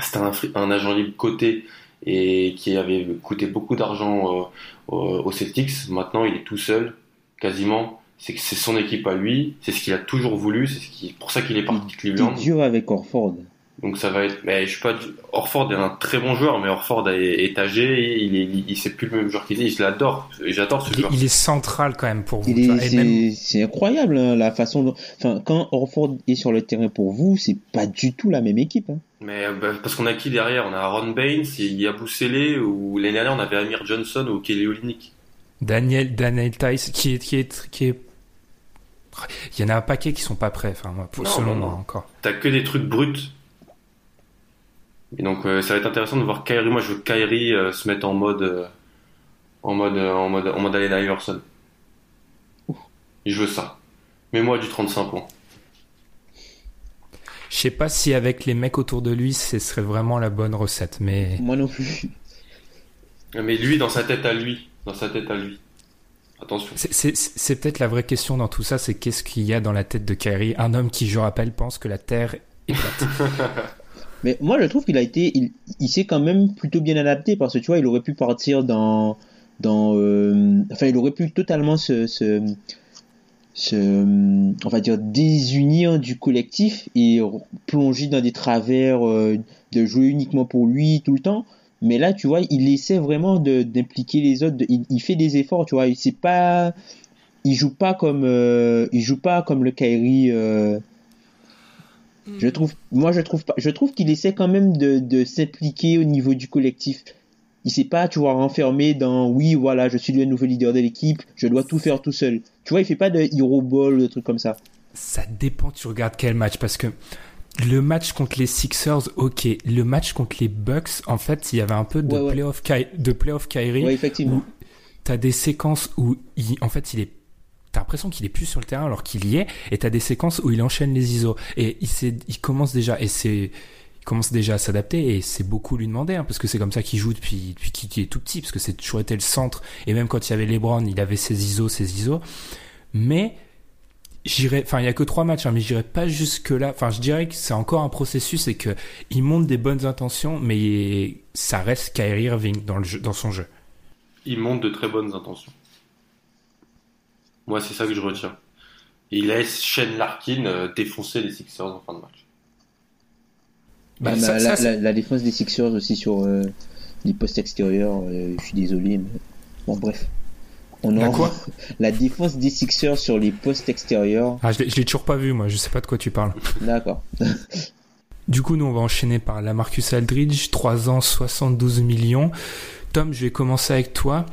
c'était un, agent libre coté et qui avait coûté beaucoup d'argent euh, au- aux Celtics. Maintenant, il est tout seul, quasiment. C'est son équipe à lui, c'est ce qu'il a toujours voulu, c'est pour ça qu'il est parti de avec Orford. Donc ça va être. Mais je suis pas. Orford est un très bon joueur, mais Orford est, est âgé, il est, il, il- c'est plus le même joueur qu'il est. Je l'adore, j'adore ce il, joueur. il est central quand même pour vous. Même- c'est, incroyable hein, la façon dont. Enfin, quand Orford est sur le terrain pour vous, c'est pas du tout la même équipe. hein. Mais euh, bah, parce qu'on a qui derrière? On a Aaron Baines, il y a Boussélé, ou l'année dernière on avait Amir Johnson ou Kelly Olynyk. Daniel, Daniel Tice, qui est, qui est, qui est, il y en a un paquet qui sont pas prêts, enfin, moi, pour, Non, selon non, moi non. encore. T'as que des trucs bruts. Et donc euh, ça va être intéressant de voir Kyrie. Moi je veux Kyrie euh, se mettre en mode, euh, en mode, en mode, en mode Allen Iverson. Je veux ça. Mets-moi du 35 points. Je sais pas si avec les mecs autour de lui, ce serait vraiment la bonne recette, mais Moi non plus. Mais lui, dans sa tête à lui, dans sa tête à lui. Attention. c'est- peut-être la vraie question dans tout ça, c'est qu'est-ce qu'il y a dans la tête de Kyrie, un homme qui, je rappelle, pense que la Terre est plate. Mais moi, je trouve qu'il a été, il, il s'est quand même plutôt bien adapté parce que tu vois, il aurait pu partir dans, dans, euh, enfin, il aurait pu totalement se, se, se, on va dire, désunir du collectif et plonger dans des travers euh, de jouer uniquement pour lui tout le temps. Mais là, tu vois, il essaie vraiment d'impliquer les autres. il, il fait des efforts, tu vois. Il c'est pas, il joue pas comme, euh, il joue pas comme le Kyrie. Euh, je trouve, moi je trouve pas, je trouve qu'il essaie quand même de, de s'impliquer au niveau du collectif. Il s'est pas, tu vois, renfermé dans oui, voilà, je suis le nouveau leader de l'équipe, je dois tout faire tout seul. Tu vois, il fait pas de hero ball, de trucs comme ça. Ça dépend, tu regardes quel match, parce que le match contre les Sixers, ok. Le match contre les Bucks, en fait, il y avait un peu de Ouais, ouais. playoff Ky- de playoff Kyrie. Ouais, effectivement. où t'as des séquences où il, en fait, il est, t'as l'impression qu'il est plus sur le terrain alors qu'il y est, et t'as des séquences où il enchaîne les ISO, et il commence déjà, et c'est, commence déjà à s'adapter, et c'est beaucoup lui demander, hein, parce que c'est comme ça qu'il joue depuis, depuis qu'il est tout petit, parce que c'est toujours été le centre, et même quand il y avait LeBron, il avait ses ISO, ses ISO, mais, j'irais, enfin, il y a que trois matchs, hein, mais j'irais pas jusque là, enfin, je dirais que c'est encore un processus, et que il montre des bonnes intentions, mais ça reste Kyrie Irving dans le dans son jeu. Il montre de très bonnes intentions. Moi, c'est ça que je retiens. Il laisse Shane Larkin euh, défoncer les Sixers en fin de match. Bah, Ah, bah, ça, la, c'est- la- la défense des Sixers aussi sur euh, les postes extérieurs, euh, je suis désolé, mais bon, bref. On La en- quoi La défense des Sixers sur les postes extérieurs, Ah, je l'ai je l'ai toujours pas vu, moi. Je sais pas de quoi tu parles. d'accord. Du coup, nous, on va enchaîner par la Marcus Aldridge, 3 ans, 72 millions. Tom, je vais commencer avec toi.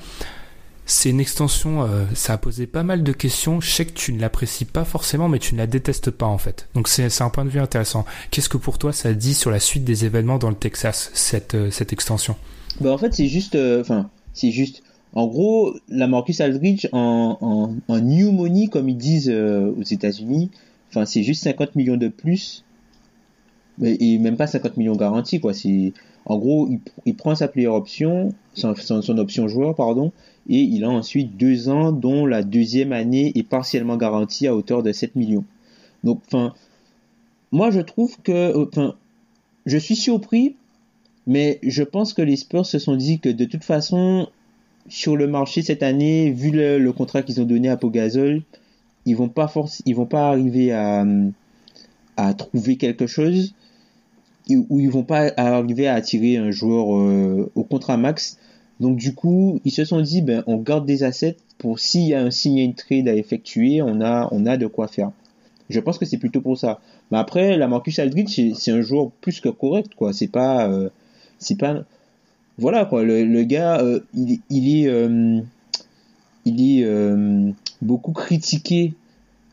C'est une extension, euh, ça a posé pas mal de questions. Je sais que tu ne l'apprécies pas forcément, mais tu ne la détestes pas en fait. Donc c'est un point de vue intéressant. Qu'est-ce que pour toi ça dit sur la suite des événements dans le Texas, cette, euh, cette extension? Bah En fait, c'est juste, euh, enfin, c'est juste. En gros, la Marcus Aldridge en, en, new money, comme ils disent aux États-Unis, enfin, c'est juste 50 millions de plus. Et même pas 50 millions garantis, quoi. En gros, il, prend sa player option, son, option joueur, pardon, et il a ensuite deux ans dont la deuxième année est partiellement garantie à hauteur de 7 millions. Donc, enfin, moi je trouve que, enfin, je suis surpris, mais je pense que les Spurs se sont dit que de toute façon, sur le marché cette année, vu le, contrat qu'ils ont donné à Pogazol, ils vont pas force, ils vont pas arriver à, à trouver quelque chose où ils vont pas arriver à attirer un joueur euh, au contrat max. Donc du coup, ils se sont dit ben on garde des assets pour s'il y a un sign trade à effectuer, on a on a de quoi faire. Je pense que c'est plutôt pour ça. Mais après, la Marcus Aldridge, c'est un joueur plus que correct quoi. C'est pas euh, c'est pas voilà quoi. Le, gars, euh, il, est il est beaucoup critiqué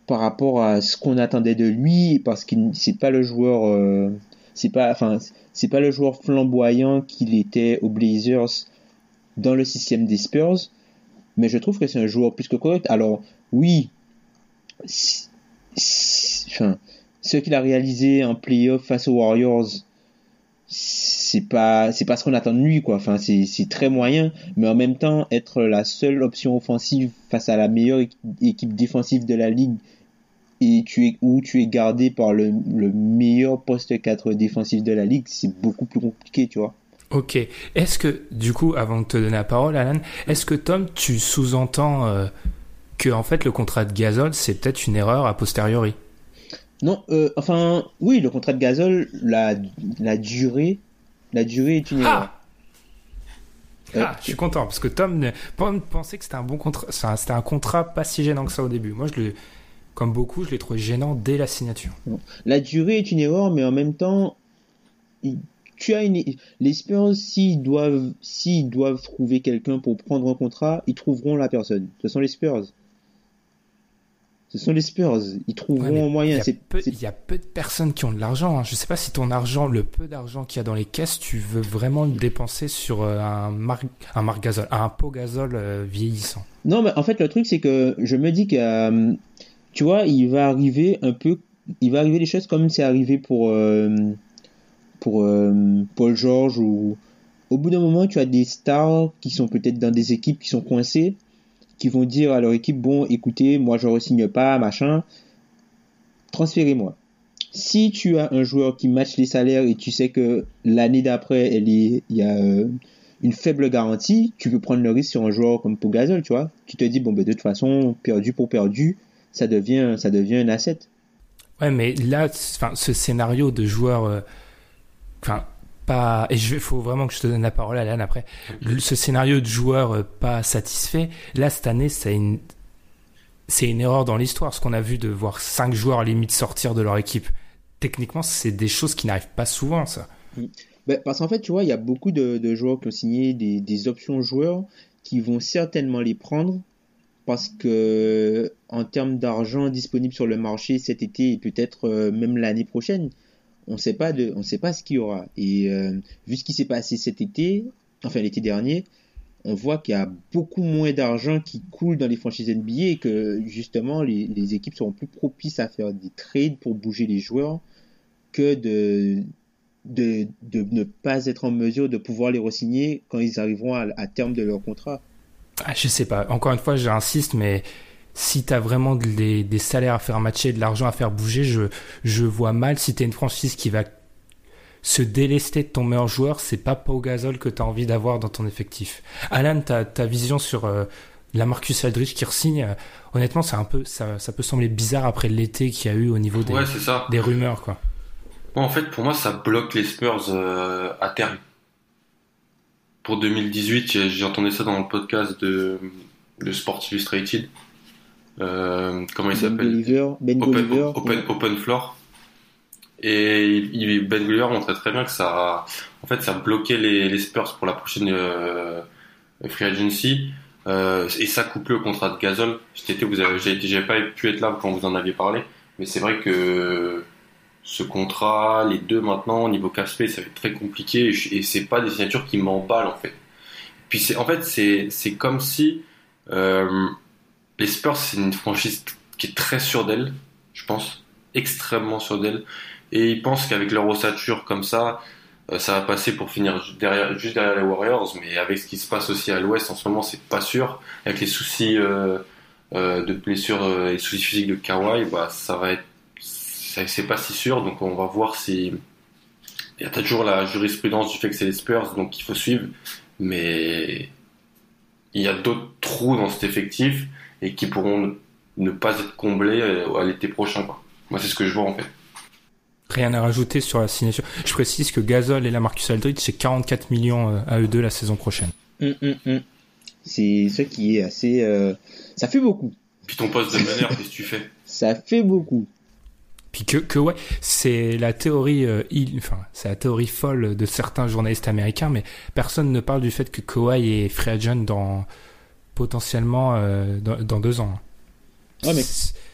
par rapport à ce qu'on attendait de lui parce qu'il c'est pas le joueur c'est pas, enfin, c'est pas le joueur flamboyant qu'il était aux Blazers dans le système des Spurs, mais je trouve que c'est un joueur plus que correct. Alors, oui, enfin, ce qu'il a réalisé en playoff face aux Warriors, c'est pas, c'est pas ce qu'on attend de lui, quoi. Enfin, c'est, très moyen, mais en même temps, être la seule option offensive face à la meilleure équipe défensive de la ligue et tu où tu es gardé par le, meilleur poste 4 défensif de la ligue, c'est beaucoup plus compliqué, tu vois. Ok. Est-ce que, du coup, avant de te donner la parole, Alan, est-ce que Tom, tu sous-entends euh, que, en fait, le contrat de Gasol, c'est peut-être une erreur a posteriori? Non, euh, enfin, oui, le contrat de Gasol, la, la durée, la durée est une ah erreur. Ah, je suis content parce que Tom, pensait que c'était un bon contrat, c'était un contrat pas si gênant que ça au début. Moi, je le, comme beaucoup, je l'ai trouvé gênant dès la signature. La durée est une erreur, mais en même temps, tu as une... les Spurs, s'ils doivent, s'ils doivent trouver quelqu'un pour prendre un contrat, ils trouveront la personne. Ce sont les Spurs. Ce sont les Spurs. Ils trouveront un moyen. Il y, a peu de personnes qui ont de l'argent. Hein. Je ne sais pas si ton argent, le peu d'argent qu'il y a dans les caisses, tu veux vraiment le dépenser sur euh, un, mar... un un pot gazole euh, vieillissant. Non, mais en fait, le truc, c'est que je me dis que euh, tu vois, il va arriver un peu, il va arriver des choses comme c'est arrivé pour, euh, pour euh, Paul George ou au bout d'un moment, tu as des stars qui sont peut-être dans des équipes qui sont coincées, qui vont dire à leur équipe, bon, écoutez, moi je ne signe pas, machin, transférez-moi. Si tu as un joueur qui match les salaires et tu sais que l'année d'après, il y a euh, une faible garantie, tu peux prendre le risque sur un joueur comme Pogazol, tu vois. Tu te dis, bon, ben, de toute façon, perdu pour perdu, ça devient, ça devient un asset. Ouais, mais là, ce scénario de joueur, euh, enfin, pas, et je faut vraiment que je te donne la parole, Alan, après. Ce scénario de joueur euh, pas satisfait, là, cette année, c'est une, erreur dans l'histoire, ce qu'on a vu de voir cinq joueurs à limite sortir de leur équipe. Techniquement, c'est des choses qui n'arrivent pas souvent, ça. Mm. Ben, parce qu'en fait, tu vois, il y a beaucoup de, de, joueurs qui ont signé des, des options joueurs qui vont certainement les prendre parce que en termes d'argent disponible sur le marché cet été et peut-être euh, même l'année prochaine, on sait pas de, on sait pas ce qu'il y aura. Et euh, vu ce qui s'est passé cet été, enfin l'été dernier, on voit qu'il y a beaucoup moins d'argent qui coule dans les franchises NBA et que justement les, les, équipes seront plus propices à faire des trades pour bouger les joueurs que de, de, de ne pas être en mesure de pouvoir les re-signer quand ils arriveront à terme de leur contrat. Ah, je sais pas. Encore une fois, j'insiste, mais si tu as vraiment des, des, salaires à faire matcher, de l'argent à faire bouger, je, je vois mal si tu es une franchise qui va se délester de ton meilleur joueur, c'est pas Pau Gasol que tu as envie d'avoir dans ton effectif. Alan, ta, ta vision sur euh, la Marcus Aldridge qui resigne, euh, honnêtement, c'est un peu, ça, ça peut sembler bizarre après l'été qu'il y a eu au niveau des, des rumeurs. Quoi. en fait, pour moi, ça bloque les Spurs euh, à terme pour 2018, j'ai entendu ça dans le podcast de, de Sports Illustrated. Euh, comment il s'appelle ben open, open, open, Floor. Et il, Ben Golliver montrait très bien que ça, en fait, ça bloquait les, les Spurs pour la prochaine euh, free agency. Euh, et ça couplé au contrat de Gasol. Cet été, vous avez, j'ai pas pu être là quand vous en aviez parlé, mais c'est vrai que ce contrat, les deux maintenant, au niveau Caspé, ça va être très compliqué et c'est pas des signatures qui m'emballent en fait. Puis c'est, en fait, c'est, c'est comme si euh, les Spurs, c'est une franchise qui est très sûre d'elle, je pense, extrêmement sûre d'elle, et ils pensent qu'avec leur ossature comme ça, euh, ça va passer pour finir juste derrière les Warriors, mais avec ce qui se passe aussi à l'Ouest en ce moment, c'est pas sûr. Avec les soucis euh, euh, de blessures et les soucis physiques de Kawhi, bah, ça va être, c'est pas si sûr. Donc on va voir si il y a toujours la jurisprudence du fait que c'est les Spurs, donc il faut suivre. Mais il y a d'autres trous dans cet effectif et qui pourront ne pas être comblés à l'été prochain. Quoi. Moi, c'est ce que je vois en fait. Rien à rajouter sur la signature. Je précise que Gasol et la Marcus Aldridge, c'est 44 millions euh, à eux deux la saison prochaine. Hum, hum, hum. C'est ce qui est assez. Euh, ça fait beaucoup. Puis ton poste de meneur, qu'est-ce que tu fais? Ça fait beaucoup. Puis que, que ouais, c'est la théorie, euh, enfin, c'est la théorie folle de certains journalistes américains, mais personne ne parle du fait que Kawhi est free agent dans potentiellement dans, deux ans. Ouais, mais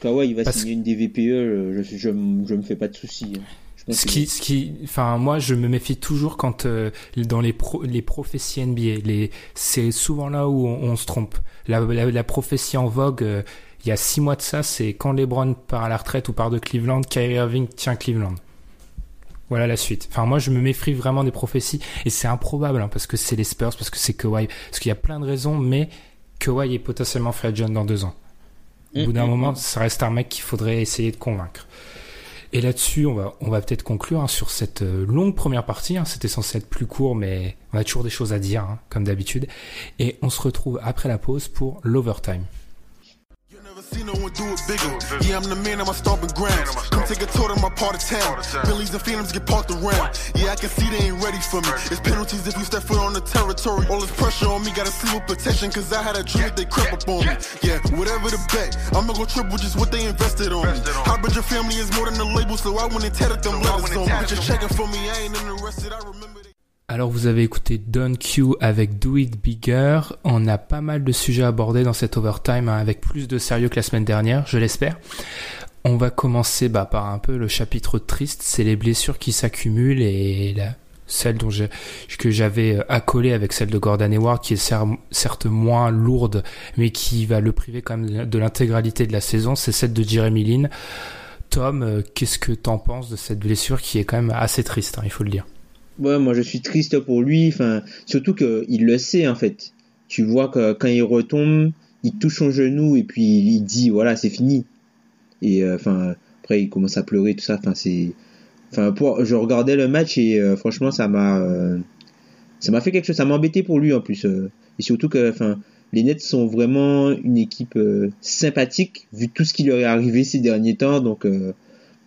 Kawhi, il va signer une DVPE, je, je, je, me fais pas de soucis. Hein. Ce qui, ce qui, enfin, moi, je me méfie toujours quand euh, dans les pro, les prophéties NBA, les, c'est souvent là où on, se trompe. La, la, prophétie en vogue, euh, il y a six mois de ça, c'est quand LeBron part à la retraite ou part de Cleveland, Kyrie Irving tient Cleveland. Voilà la suite. Enfin, moi, je me méfie vraiment des prophéties et c'est improbable hein, parce que c'est les Spurs, parce que c'est Kawhi, parce qu'il y a plein de raisons, mais Kawhi est potentiellement free agent dans deux ans. Au bout d'un mm, mm, moment, ça reste un mec qu'il faudrait essayer de convaincre. Et là-dessus, on va, on va peut-être conclure hein, sur cette euh, longue première partie. Hein. C'était censé être plus court, mais on a toujours des choses à dire, hein, comme d'habitude. Et on se retrouve après la pause pour l'overtime. See no one do it bigger. Yeah, I'm the man of my stomping grounds. Come take a tour to my part of town. Billies and phantoms get parked around. Yeah, I can see they ain't ready for me. It's penalties if you step foot on the territory. All this pressure on me, gotta see with protection. Cause I had a dream that they crept up on me. Yeah, whatever the bet, I'ma go triple just what they invested on me. Hybrid your family is more than a label, so I went and tatted them letters on me. Bitches checking for me, I ain't interested, I remember. Alors vous avez écouté Don Q avec Do It Bigger. On a pas mal de sujets abordés dans cet overtime hein, avec plus de sérieux que la semaine dernière, je l'espère. On va commencer bah, par un peu le chapitre triste, c'est les blessures qui s'accumulent et la, celle dont que j'avais euh, accolé avec celle de Gordon Hayward qui est certes moins lourde mais qui va le priver quand même de l'intégralité de la saison, c'est celle de Jeremy Lin. Tom, euh, qu'est-ce que t'en penses de cette blessure qui est quand même assez triste, hein, il faut le dire? Ouais, moi je suis triste pour lui. Enfin, surtout qu'il le sait en fait. Tu vois que quand il retombe, il touche son genou et puis il dit voilà c'est fini. Et euh, enfin après il commence à pleurer tout ça. Enfin c'est, enfin pour, je regardais le match et euh, franchement ça m'a, euh, ça m'a fait quelque chose. Ça m'a embêté pour lui en plus. et surtout que enfin les Nets sont vraiment une équipe sympathique vu tout ce qui leur est arrivé ces derniers temps. Donc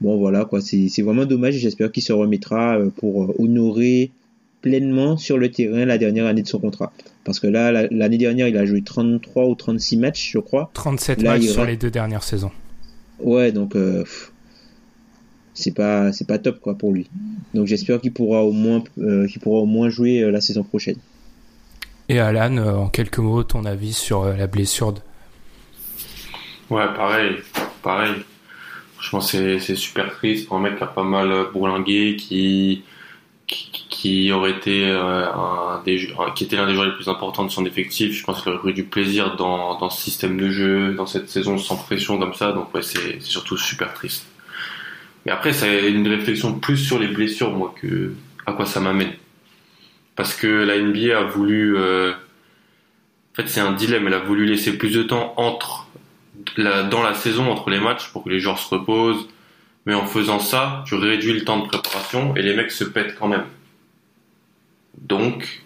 bon voilà quoi, c'est vraiment dommage et j'espère qu'il se remettra euh, pour euh, honorer pleinement sur le terrain la dernière année de son contrat. Parce que là, l'année dernière, il a joué 33 ou 36 matchs, je crois. 37 matchs sur les deux dernières saisons. Ouais, donc euh, c'est pas c'est pas top quoi pour lui. Donc j'espère qu'il pourra au moins qu'il pourra au moins jouer la saison prochaine. Et Alan, en quelques mots, ton avis sur la blessure de... Ouais, pareil, pareil. Franchement, c'est, c'est super triste pour un mec qui a pas mal bourlingué, qui, qui, aurait été euh, un des, qui était l'un des joueurs les plus importants de son effectif. Je pense qu'il aurait eu du plaisir dans, dans ce système de jeu, dans cette saison sans pression comme ça. Donc ouais, c'est, c'est surtout super triste. Mais après, c'est une réflexion plus sur les blessures, moi, que à quoi ça m'amène. Parce que la NBA a voulu, euh, en fait, c'est un dilemme. Elle a voulu laisser plus de temps entre dans la saison entre les matchs pour que les joueurs se reposent. Mais en faisant ça, tu réduis le temps de préparation et les mecs se pètent quand même. Donc,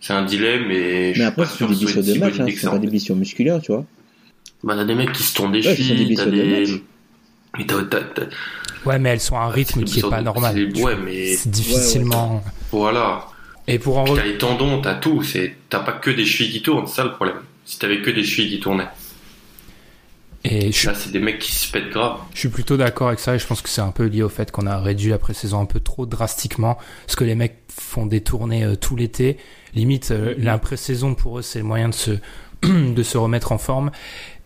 c'est un dilemme et mais après, c'est des blessures de match, hein, c'est pas des blessures musculaires, tu vois. Bah, t'as des mecs qui se tournent des chevilles, t'as des. Mais Ouais, mais elles sont à un rythme qui est pas normal. Ouais, mais. C'est difficilement. Voilà. Et pour en T'as les tendons, t'as tout. T'as pas que des chevilles qui tournent, c'est ça le problème. Si t'avais que des chevilles qui tournaient. Et je, c'est des mecs qui se pètent grave. je suis plutôt d'accord avec ça et je pense que c'est un peu lié au fait qu'on a réduit la pré-saison un peu trop drastiquement parce que les mecs font des tournées euh, tout l'été. Limite, euh, la pré-saison pour eux, c'est le moyen de se, de se remettre en forme.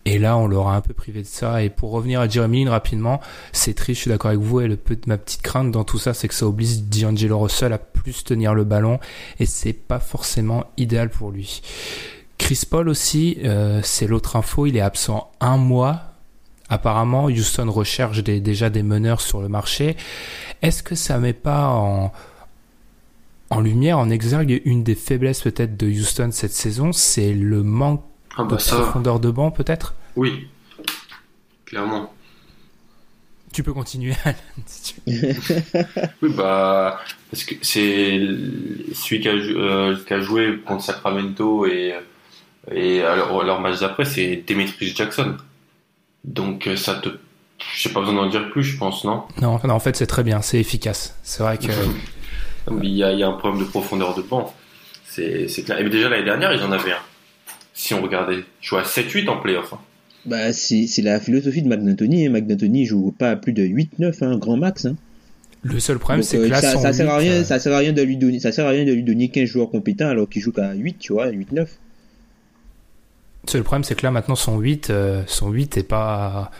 Et là, on leur a un peu privé de ça. Et pour revenir à Jeremy Lin rapidement, c'est triste, je suis d'accord avec vous. Et le peu, ma petite crainte dans tout ça, c'est que ça oblige D'Angelo Russell à plus tenir le ballon. Et c'est pas forcément idéal pour lui. Chris Paul aussi, euh, c'est l'autre info, il est absent un mois. Apparemment, Houston recherche des- déjà des meneurs sur le marché. Est-ce que ça met pas en, en lumière, en exergue, une des faiblesses peut-être de Houston cette saison C'est le manque Ah de bah ça, profondeur de banc peut-être? Oui. Clairement. Tu peux continuer, Alan, si tu veux. Oui, bah, parce que c'est celui qui a, jou- euh, qui a joué contre Sacramento et, et alors, leur match d'après, c'est Demetrius Jackson. Donc, euh, ça te. J'ai pas besoin d'en dire plus, je pense, non? Non, non, en fait, c'est très bien, c'est efficace. C'est vrai que. Il y, a, il y a un problème de profondeur de banc. C'est clair. Et déjà l'année dernière, ils en avaient un. Si on regardait. Jouaient à 7-8 en playoff. hein. Bah, c'est la philosophie de McDantoni. Hein. McDantoni joue pas à plus de 8-9, hein, grand max. Hein. Le seul problème, c'est euh, que là, ça, ça sert à rien, euh, ça sert à rien de lui donner, ça sert à rien de lui donner 15 joueurs compétents alors qu'il joue qu'à 8, tu vois, 8-9. Le seul problème, c'est que là, maintenant, son 8, euh, son 8 est pas.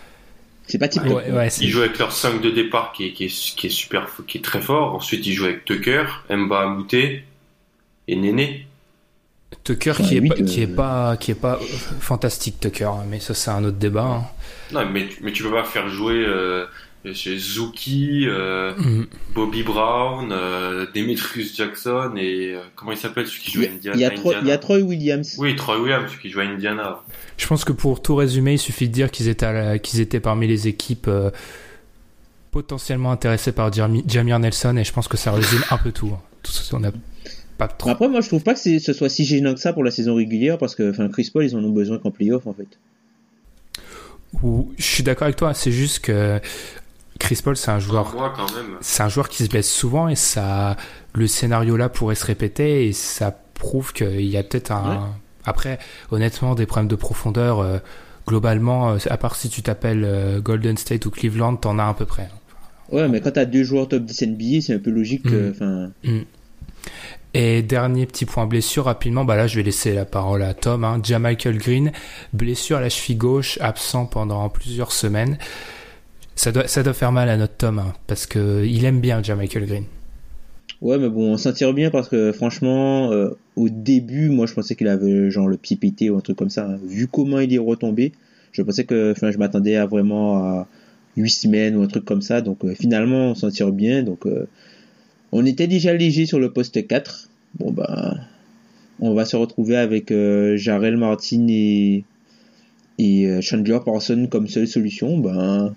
C'est pas type. Ouais, ouais, c'est- Ils jouent avec leur 5 de départ qui est, qui est, qui est super, qui est très fort. Ensuite, ils jouent avec Tucker, Mba Amouté et Néné. Tucker Enfin, qui est, pas, qui est euh, pas qui est pas fantastique Tucker hein, mais ça c'est un autre débat hein. Non, mais, tu- mais tu peux pas faire jouer euh, chez Zuki, euh, Mhm. Bobby Brown, euh, Demetrius Jackson et euh, comment il s'appelle celui qui joue à y a, Indiana il y a Troy, Indiana. il y a Troy Williams. Oui, Troy Williams, celui qui joue à Indiana. je pense que pour tout résumer il suffit de dire qu'ils étaient qu'ils parmi les équipes euh, potentiellement intéressées par Jami- Jamir Nelson et je pense que ça résume un peu tout hein. Tout ça, on a pas trop Après, moi, je trouve pas que ce soit si gênant que ça pour la saison régulière parce que, enfin, Chris Paul, ils en ont besoin qu'en playoff, en fait. Ou- je suis d'accord avec toi c'est juste que Chris Paul c'est un joueur c'est un qui se blesse souvent et ça le scénario là pourrait se répéter et ça prouve qu'il y a peut-être un après honnêtement des problèmes de profondeur euh, globalement euh, à part si tu t'appelles euh, Golden State ou Cleveland t'en as à peu près Ouais, mais quand t'as deux joueurs top 10 NBA, c'est un peu logique que, Mm. enfin, et dernier petit point blessure rapidement bah là je vais laisser la parole à Tom hein. Michael Green blessure à la cheville gauche absent pendant plusieurs semaines ça doit, faire mal à notre Tom hein, parce que il aime bien Michael Green ouais, mais bon, on s'en tire bien parce que, franchement, euh, au début, moi, je pensais qu'il avait, genre, le pied pété ou un truc comme ça. hein. Vu comment il est retombé, je pensais que, je m'attendais à vraiment à 8 semaines ou un truc comme ça. Donc, euh, finalement, on s'en tire bien. Donc, euh, on était déjà léger sur le poste 4. Bon, bah, on va se retrouver avec Jarel Martin et, et Chandler Parson comme seule solution. Ben,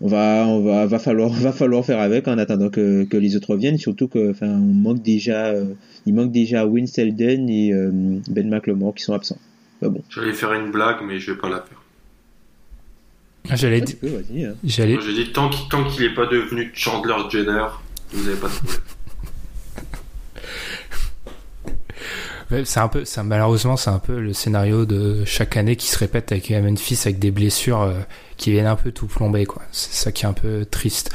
on va, on va, va falloir, va falloir faire avec en attendant que, que les autres reviennent. Surtout que, enfin, on manque déjà, euh, il manque déjà Win Selden et euh, Ben McLemore qui sont absents. Bah bon. J'allais faire une blague, mais je vais pas la faire. j'allais tu peux, vas-y, hein. j'allais j'ai dit tant qu'il tant qu'il est pas devenu Chandler Jenner, vous avez pas de problème. C'est un peu, ça, malheureusement, c'est un peu le scénario de chaque année qui se répète avec Memphis avec des blessures euh, qui viennent un peu tout plomber, quoi. C'est ça qui est un peu triste.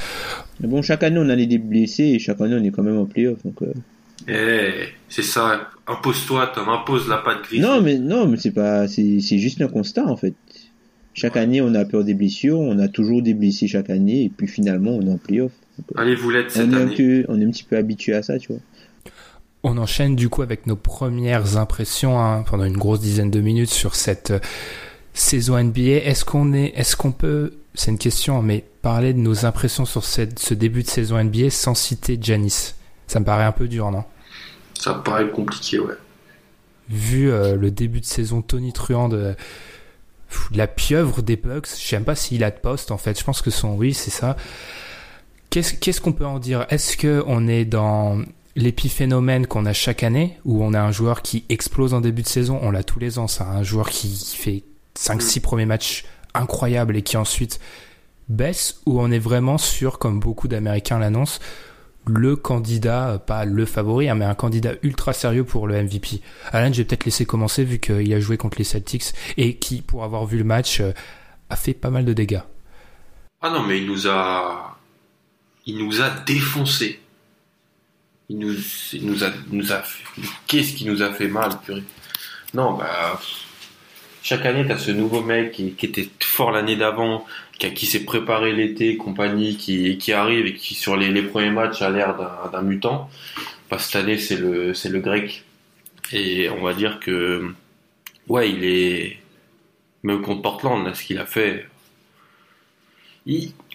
Mais bon, chaque année on a des blessés et chaque année on est quand même en playoff. Donc, euh, Eh, c'est ça. Impose-toi, Tom, impose la patte grise. Non, mais non, mais c'est pas, c'est, c'est juste un constat en fait. Chaque année on a peur des blessures, on a toujours des blessés chaque année et puis finalement on est en playoff. Allez, vous l'êtes cette On est, un année. peu, on est un petit peu habitué à ça, tu vois. On enchaîne du coup avec nos premières impressions hein, pendant une grosse dizaine de minutes sur cette euh, saison NBA. Est-ce qu'on est, est-ce qu'on peut, c'est une question, mais parler de nos impressions sur cette, ce début de saison NBA sans citer Janis Ça me paraît un peu dur, non? Ça me paraît compliqué, ouais. Vu euh, le début de saison tonitruant de, pff, de la pieuvre des Bucks, je sais même pas s'il a de poste en fait. Je pense que son oui, c'est ça. Qu'est-ce qu'est-ce qu'on peut en dire? Est-ce que on est dans l'épiphénomène qu'on a chaque année, où on a un joueur qui explose en début de saison, on l'a tous les ans, ça, un joueur qui fait 5-6 premiers matchs incroyables et qui ensuite baisse, ou on est vraiment sur, comme beaucoup d'Américains l'annoncent, le candidat, euh, pas le favori, hein, mais un candidat ultra sérieux pour le MVP. Alan, je vais peut-être laisser commencer vu qu'il a joué contre les Celtics et qui, pour avoir vu le match, euh, a fait pas mal de dégâts. Ah non, mais il nous a, il nous a défoncé. Il nous, il nous a, nous a, qu'est-ce qui nous a fait mal. Non, bah, chaque année, t'as ce nouveau mec qui, était fort l'année d'avant, qui, qui s'est préparé l'été, compagnie, qui, qui arrive et qui sur les, les premiers matchs a l'air d'un, mutant. Bah, cette année, c'est le, c'est le grec. Et on va dire que, ouais, il est, même contre Portland, là, ce qu'il a fait.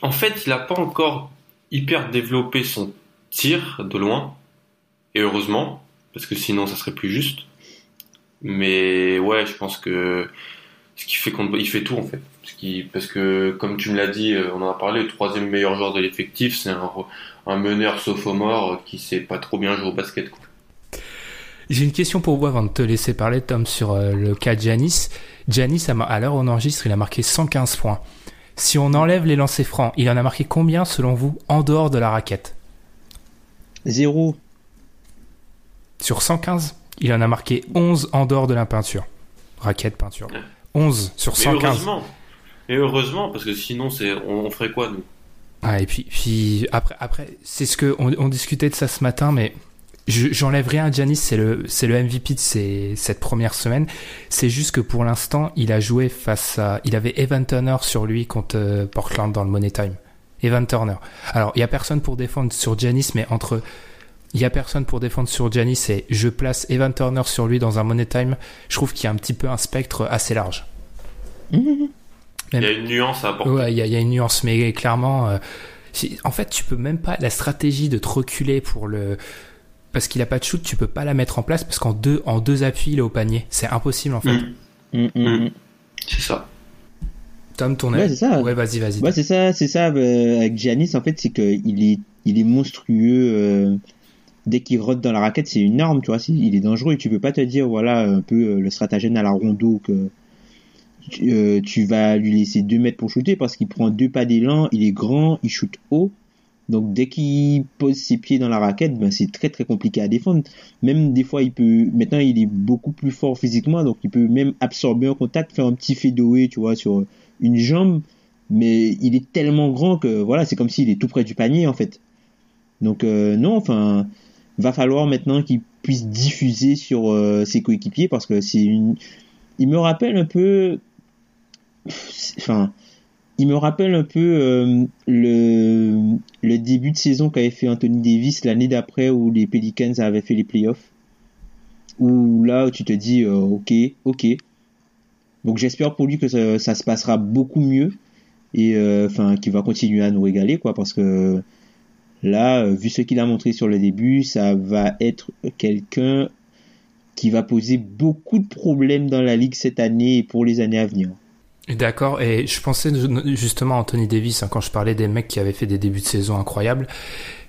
En fait, il a pas encore hyper développé son tir de loin. Et heureusement, parce que sinon ça serait plus juste. Mais ouais, je pense que ce qui fait qu'on il fait tout en fait. Ce qui, parce que comme tu me l'as dit, euh, on en a parlé, le troisième meilleur joueur de l'effectif, c'est un, un meneur sophomore qui sait pas trop bien jouer au basket. Quoi. J'ai une question pour vous avant de te laisser parler, Tom, sur euh, le cas de Giannis. Giannis, à l'heure où on enregistre, il a marqué 115 points. Si on enlève les lancers francs, il en a marqué combien selon vous en dehors de la raquette? Zéro. Sur 115, il en a marqué 11 en dehors de la peinture. Raquette, peinture. 11 sur 115. Mais heureusement. Et heureusement, parce que sinon, c'est, on, on ferait quoi, nous? Ah, et puis, puis après, après c'est ce que on, on, discutait de ça ce matin, mais j'enlève rien à Giannis, c'est le, c'est le MVP de ces, cette première semaine. C'est juste que pour l'instant, il a joué face à, il avait Evan Turner sur lui contre euh, Portland dans le Money Time. Evan Turner. Alors, il y a personne pour défendre sur Giannis, mais entre il y a personne pour défendre sur Giannis et je place Evan Turner sur lui dans un money time, je trouve qu'il y a un petit peu un spectre assez large. Mmh. Il y a une nuance à apporter. Ouais, il y a, il y a une nuance, mais clairement, euh, en fait, tu peux même pas la stratégie de te reculer pour le parce qu'il a pas de shoot, tu peux pas la mettre en place parce qu'en deux en deux appuis, il est au panier. C'est impossible en fait. Mmh. Mmh, c'est ça. Tom, ton Ouais, c'est ça. Ouais, vas-y, vas-y. Ouais, c'est ça, c'est ça. Euh, avec Giannis, en fait, c'est que il est, il est monstrueux. Euh, dès qu'il rote dans la raquette, c'est une arme, tu vois. Il est dangereux et tu peux pas te dire, voilà, un peu euh, le stratagème à la rondo que euh, tu vas lui laisser deux mètres pour shooter parce qu'il prend deux pas d'élan, il est grand, il shoot haut. Donc dès qu'il pose ses pieds dans la raquette, ben c'est très très compliqué à défendre. Même des fois, il peut. Maintenant, il est beaucoup plus fort physiquement, donc il peut même absorber un contact, faire un petit fadeaway, tu vois, sur une jambe. Mais il est tellement grand que voilà, c'est comme s'il est tout près du panier en fait. Donc euh, non, enfin, va falloir maintenant qu'il puisse diffuser sur euh, ses coéquipiers parce que c'est une. Il me rappelle un peu. Enfin, il me rappelle un peu euh, le, le début de saison qu'avait fait Anthony Davis l'année d'après où les Pelicans avaient fait les playoffs. Où là, tu te dis, euh, ok, ok. Donc j'espère pour lui que ça, ça, se passera beaucoup mieux et enfin qu'il va continuer à nous régaler quoi parce que là, vu ce qu'il a montré sur le début, ça va être quelqu'un qui va poser beaucoup de problèmes dans la ligue cette année et pour les années à venir. D'accord, et je pensais justement à Anthony Davis hein, quand je parlais des mecs qui avaient fait des débuts de saison incroyables.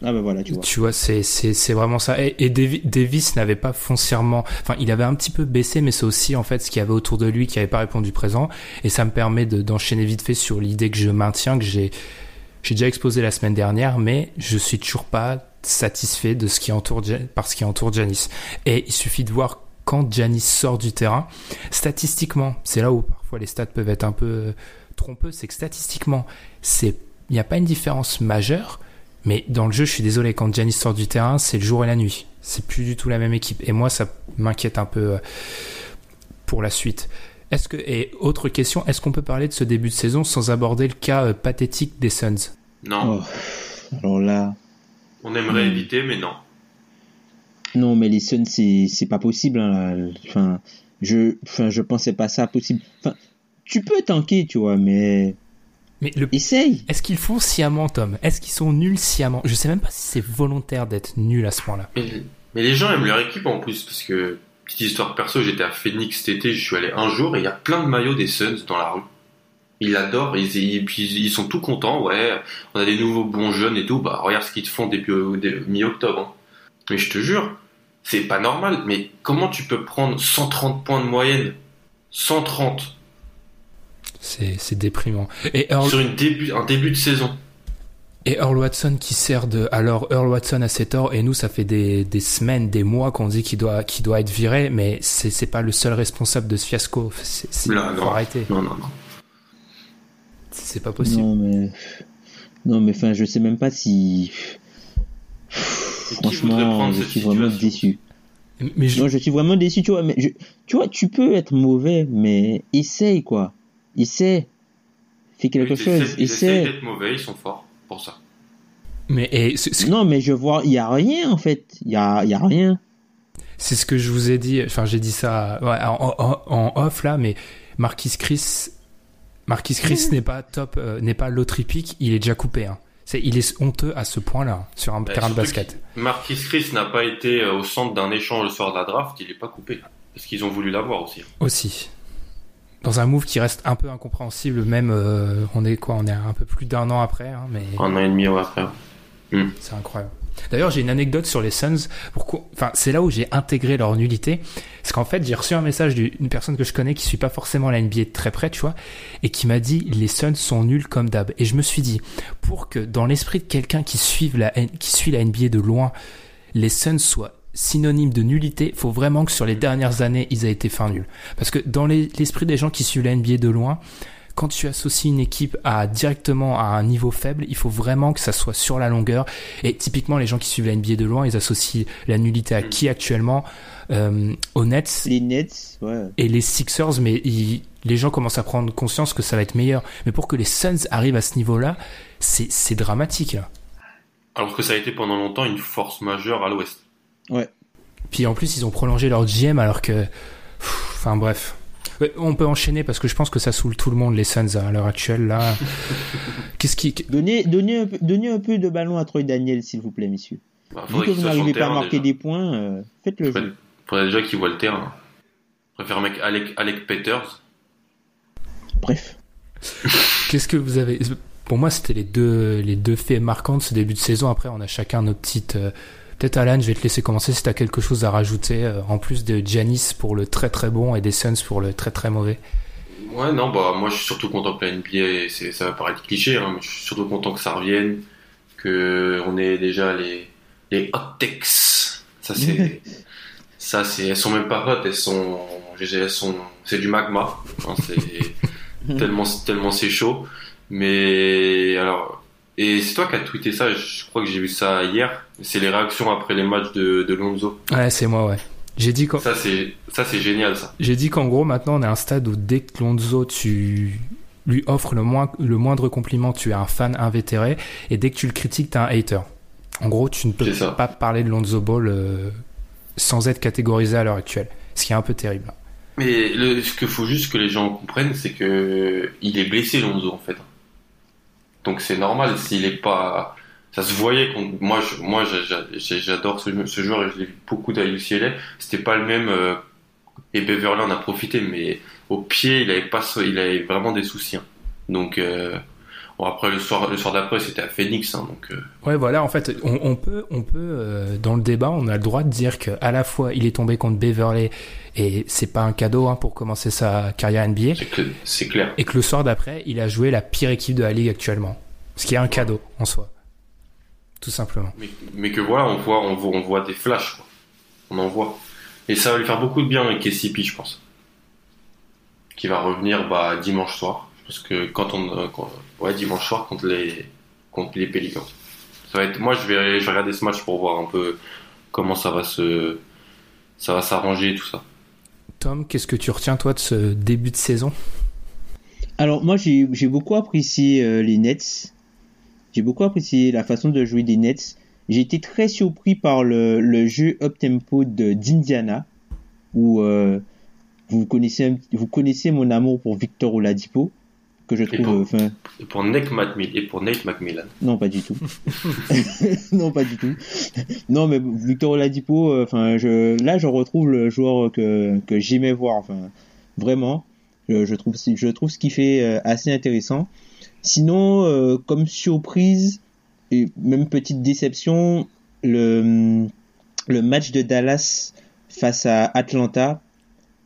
Ah ben voilà, tu vois. Tu vois, c'est c'est c'est vraiment ça. Et, et Davis n'avait pas foncièrement, enfin, il avait un petit peu baissé, mais c'est aussi en fait ce qu'il y avait autour de lui qui avait pas répondu présent. Et ça me permet de d'enchaîner vite fait sur l'idée que je maintiens que j'ai j'ai déjà exposé la semaine dernière, mais je suis toujours pas satisfait de ce qui entoure par ce qui entoure Janis. Et il suffit de voir quand Janis sort du terrain, statistiquement, c'est là où parfois les stats peuvent être un peu trompeux, c'est que statistiquement, il n'y a pas une différence majeure, mais dans le jeu, je suis désolé, quand Janis sort du terrain, c'est le jour et la nuit. C'est plus du tout la même équipe. Et moi, ça m'inquiète un peu pour la suite. Est-ce que et autre question, est-ce qu'on peut parler de ce début de saison sans aborder le cas euh, pathétique des Suns? Non. Oh, alors là, on aimerait mmh. éviter, mais non. Non, mais les Suns, c'est c'est pas possible. Hein, enfin, je, enfin, je pensais pas ça possible. Enfin, tu peux tanker, tu vois, mais. Mais le... Essaye. Est-ce qu'ils font sciemment, Tom? Est-ce qu'ils sont nuls sciemment? Je sais même pas si c'est volontaire d'être nul à ce point-là. Mais, mais, les gens aiment leur équipe en plus, parce que petite histoire perso, j'étais à Phoenix cet été, je suis allé un jour et il y a plein de maillots des Suns dans la rue. Ils adorent, ils, sont tout contents, ouais. On a des nouveaux bons jeunes et tout. Bah regarde ce qu'ils te font depuis mi-octobre. Hein. Mais je te jure, c'est pas normal. Mais comment tu peux prendre 130 points de moyenne? 130 C'est déprimant. Et Earl... Sur une début, un début de saison. Et Earl Watson qui sert de... Alors Earl Watson a ses torts et nous ça fait des, des semaines, des mois qu'on dit qu'il doit, qu'il doit être viré, mais c'est pas le seul responsable de ce fiasco. C'est non. arrêter. Non, non, non. C'est pas possible. Non, mais. Non, mais enfin, je sais même pas si. Et Franchement, je suis vraiment déçu. Mais je- Non, je suis vraiment déçu, tu vois. Mais je- tu vois, tu peux être mauvais, mais essaye, quoi. Essaie. Fais quelque Ils chose. essaient- ils d'être mauvais, ils sont forts pour ça. mais et Non, mais je vois, il y a rien, en fait. Il y a, il y a rien. c'est ce que je vous ai dit. Enfin, j'ai dit ça ouais, en, en- en off là, mais Marquis Chris, Marquis Chris n'est pas top, euh, n'est pas l'autre hippique, il est déjà coupé. Hein. C'est, il est honteux à ce point-là sur un Bah, terrain de basket. Marquis Chris n'a pas été euh, au centre d'un échange le soir de la draft, il est pas coupé. Parce qu'ils ont voulu l'avoir aussi. Aussi. Dans un move qui reste un peu incompréhensible, même euh, on est quoi, on est un peu plus d'un an après, hein, mais Un an et demi après. c'est incroyable. D'ailleurs, j'ai une anecdote sur les Suns. Pourquoi Enfin, c'est là où j'ai intégré leur nullité. Parce qu'en fait, j'ai reçu un message d'une personne que je connais qui suit pas forcément la NBA de très près, tu vois, et qui m'a dit les Suns sont nuls comme d'hab. Et je me suis dit pour que dans l'esprit de quelqu'un qui suit la qui suit la NBA de loin, les Suns soient synonymes de nullité, faut vraiment que sur les dernières années, ils aient été fin nuls. Parce que dans les- l'esprit des gens qui suivent la NBA de loin, quand tu associes une équipe à directement à un niveau faible, il faut vraiment que ça soit sur la longueur. Et typiquement, les gens qui suivent la NBA de loin, ils associent la nullité à qui actuellement? Euh, Aux Nets Les Nets, ouais. et les Sixers, mais ils- les gens commencent à prendre conscience que ça va être meilleur. Mais pour que les Suns arrivent à ce niveau-là, c'est c'est dramatique là. Alors que ça a été pendant longtemps une force majeure à l'ouest. Puis en plus, ils ont prolongé leur GM alors que, Pff, enfin bref. On peut enchaîner parce que je pense que ça saoule tout le monde les Suns à l'heure actuelle là. Qu'est-ce qui Donnez, donnez, un peu, donnez un peu de ballon à Troy Daniel, s'il vous plaît, messieurs. Bah, Vu que vous le n'arrivez pas à marquer déjà. des points, euh, faites-le Faudrait, jouer. faudrait déjà qu'il voit le terrain. Je préfère un mec Alec, Alec Peters. Bref. Qu'est-ce que vous avez? Pour moi, c'était les deux les deux faits marquants de ce début de saison. Après, on a chacun nos petites. euh, Peut-être Alan, je vais te laisser commencer si tu as quelque chose à rajouter euh, en plus de Giannis pour le très très bon et des Suns pour le très très mauvais. Ouais, non, bah moi je suis surtout content que la NBA, ça va paraître cliché, hein, mais je suis surtout content que ça revienne, que on ait déjà les, les hot takes. Ça c'est, ça c'est, elles sont même pas hot, elles sont, elles sont, c'est du magma. hein, c'est tellement, tellement c'est chaud. Mais alors, et c'est toi qui as tweeté ça, je crois que j'ai vu ça hier. C'est les réactions après les matchs de, de Lonzo. Ouais, c'est moi, ouais. J'ai dit qu'en Ça c'est, ça c'est génial ça. j'ai dit qu'en gros maintenant on est à un stade où dès que Lonzo tu lui offres le, moins, le moindre compliment, tu es un fan invétéré et dès que tu le critiques, tu es un hater. En gros, tu ne peux pas parler de Lonzo Ball euh, sans être catégorisé à l'heure actuelle, ce qui est un peu terrible. Mais le, ce qu'il faut juste que les gens comprennent, c'est que il est blessé Lonzo en fait. Donc c'est normal s'il est pas. Ça se voyait qu'on. Moi, moi, j'a- j'a- j'adore ce, ce joueur et je l'ai vu beaucoup à UCLA. C'était pas le même. euh, et Beverly en a profité, mais au pied, il avait pas, il avait vraiment des soucis. hein. Donc euh, bon après le soir, le soir d'après, c'était à Phoenix, hein, donc. euh, Ouais, voilà, en fait, on, on peut, on peut euh, dans le débat, on a le droit de dire que à la fois il est tombé contre Beverly et c'est pas un cadeau hein, pour commencer sa carrière NBA, c'est clair. et que le soir d'après, il a joué la pire équipe de la ligue actuellement, ce qui est un cadeau en soi, tout simplement. Mais, mais que voilà, on voit, on voit, on voit des flashs, quoi. On en voit. Et ça va lui faire beaucoup de bien avec KCP, je pense. Qui va revenir bah, dimanche soir. Parce que quand on. euh, quand- ouais, dimanche soir contre les, contre les Pelicans. Ça va être, moi, je vais, je vais regarder ce match pour voir un peu comment ça va se. Ça va s'arranger et tout ça. Tom, qu'est-ce que tu retiens toi de ce début de saison? Alors moi j'ai j'ai beaucoup apprécié euh, les Nets. J'ai beaucoup apprécié la façon de jouer des Nets. J'ai été très surpris par le, le jeu up tempo de d'Indiana où euh, vous connaissez vous connaissez mon amour pour Victor Oladipo que je trouve pour- euh, Et pour Nate McMillan. Et pour Nate McMillan. non pas du tout non pas du tout non mais Victor Oladipo euh, enfin je là je retrouve le joueur que que j'aimais voir enfin vraiment je, je trouve je trouve ce qu'il fait euh, assez intéressant sinon euh, comme surprise et même petite déception le le match de Dallas face à Atlanta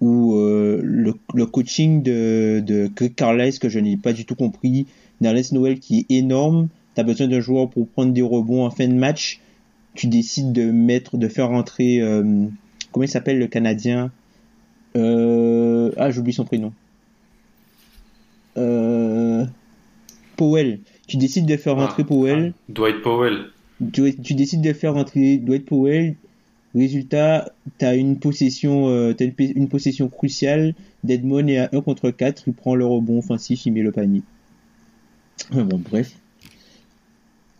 où euh, le, le coaching de, de Carlisle que je n'ai pas du tout compris d'Ernest Noël qui est énorme tu as besoin d'un joueur pour prendre des rebonds en fin de match tu décides de mettre de faire rentrer euh, comment il s'appelle le Canadien? Euh, ah j'oublie son prénom Powell. Tu décides de faire rentrer Ah, Powell. Dwight Powell. Tu, tu décides de faire rentrer Dwight Powell. Résultat, tu as une possession, euh, t'as une, une possession cruciale. Deadmon est à 1 contre 4. Il prend le rebond offensif, il met le panier. Ah, Bon, bref.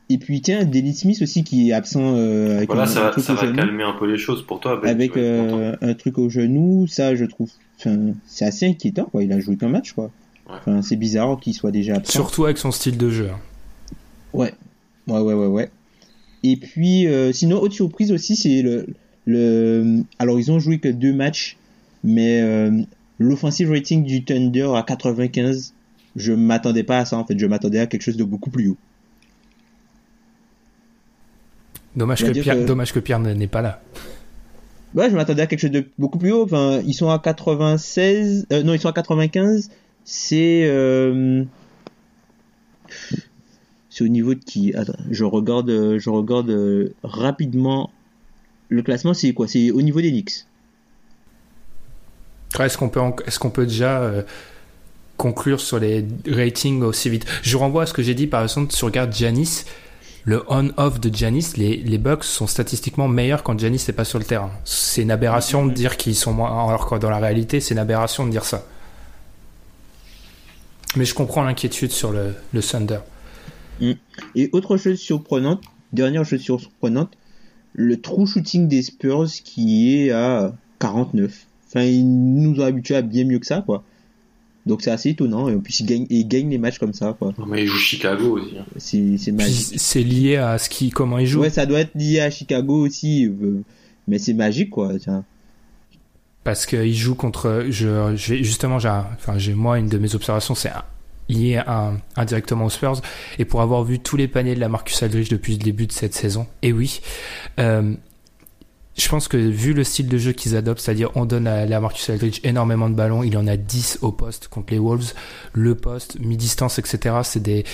Et puis, tiens, Dennis Smith aussi qui est absent euh, avec Voilà, un, ça, un va- truc ça au va genou. calmer un peu les choses pour toi. Ben, avec euh, un truc au genou, ça, je trouve. C'est assez inquiétant, quoi. Il a joué qu'un match, quoi. Ouais. C'est bizarre qu'il soit déjà absent. Surtout avec son style de jeu. hein. Ouais. Ouais, ouais, ouais, ouais. Et puis, euh, sinon, autre surprise aussi, c'est le, le. Alors, ils ont joué que deux matchs, mais euh, l'offensive rating du Thunder à 95, je m'attendais pas à ça, en fait. Je m'attendais à quelque chose de beaucoup plus haut. Dommage que, Pierre, que- dommage que Pierre n'est pas là. Ouais, je m'attendais à quelque chose de beaucoup plus haut. Enfin, ils sont à 96. euh, non, ils sont à 95. C'est. euh, C'est au niveau de qui? Attends, je regarde, je regarde rapidement. Le classement, c'est quoi? C'est au niveau des Knicks. Est-ce qu'on peut, qu'on peut déjà euh, conclure sur les ratings aussi vite? Je renvoie à ce que j'ai dit par exemple, si tu regardes Giannis, le on-off de Giannis, les, les Bucks sont statistiquement meilleurs quand Giannis n'est pas sur le terrain. C'est une aberration de dire qu'ils sont moins, alors que dans la réalité, c'est une aberration de dire ça. Mais je comprends l'inquiétude sur le, le Thunder. Et autre chose surprenante, dernière chose surprenante, le true shooting des Spurs qui est à 49. Enfin, ils nous ont habitués à bien mieux que ça, quoi. Donc c'est assez étonnant. Et en plus, ils gagnent, ils gagnent les matchs comme ça, quoi. Non, mais il joue Chicago aussi. hein. C'est magique. c'est lié à ce qui, comment ils jouent. Ouais, ça doit être lié à Chicago aussi, euh, mais c'est magique quoi. Tiens. parce qu'il joue contre je justement j'ai enfin j'ai moi une de mes observations c'est un- lié indirectement aux Spurs et pour avoir vu tous les paniers de la Marcus Aldridge depuis le début de cette saison et oui euh, je pense que vu le style de jeu qu'ils adoptent, c'est-à-dire on donne à la Marcus Aldridge énormément de ballons, il en a 10 au poste contre les Wolves, le poste, mi-distance, etc. C'est des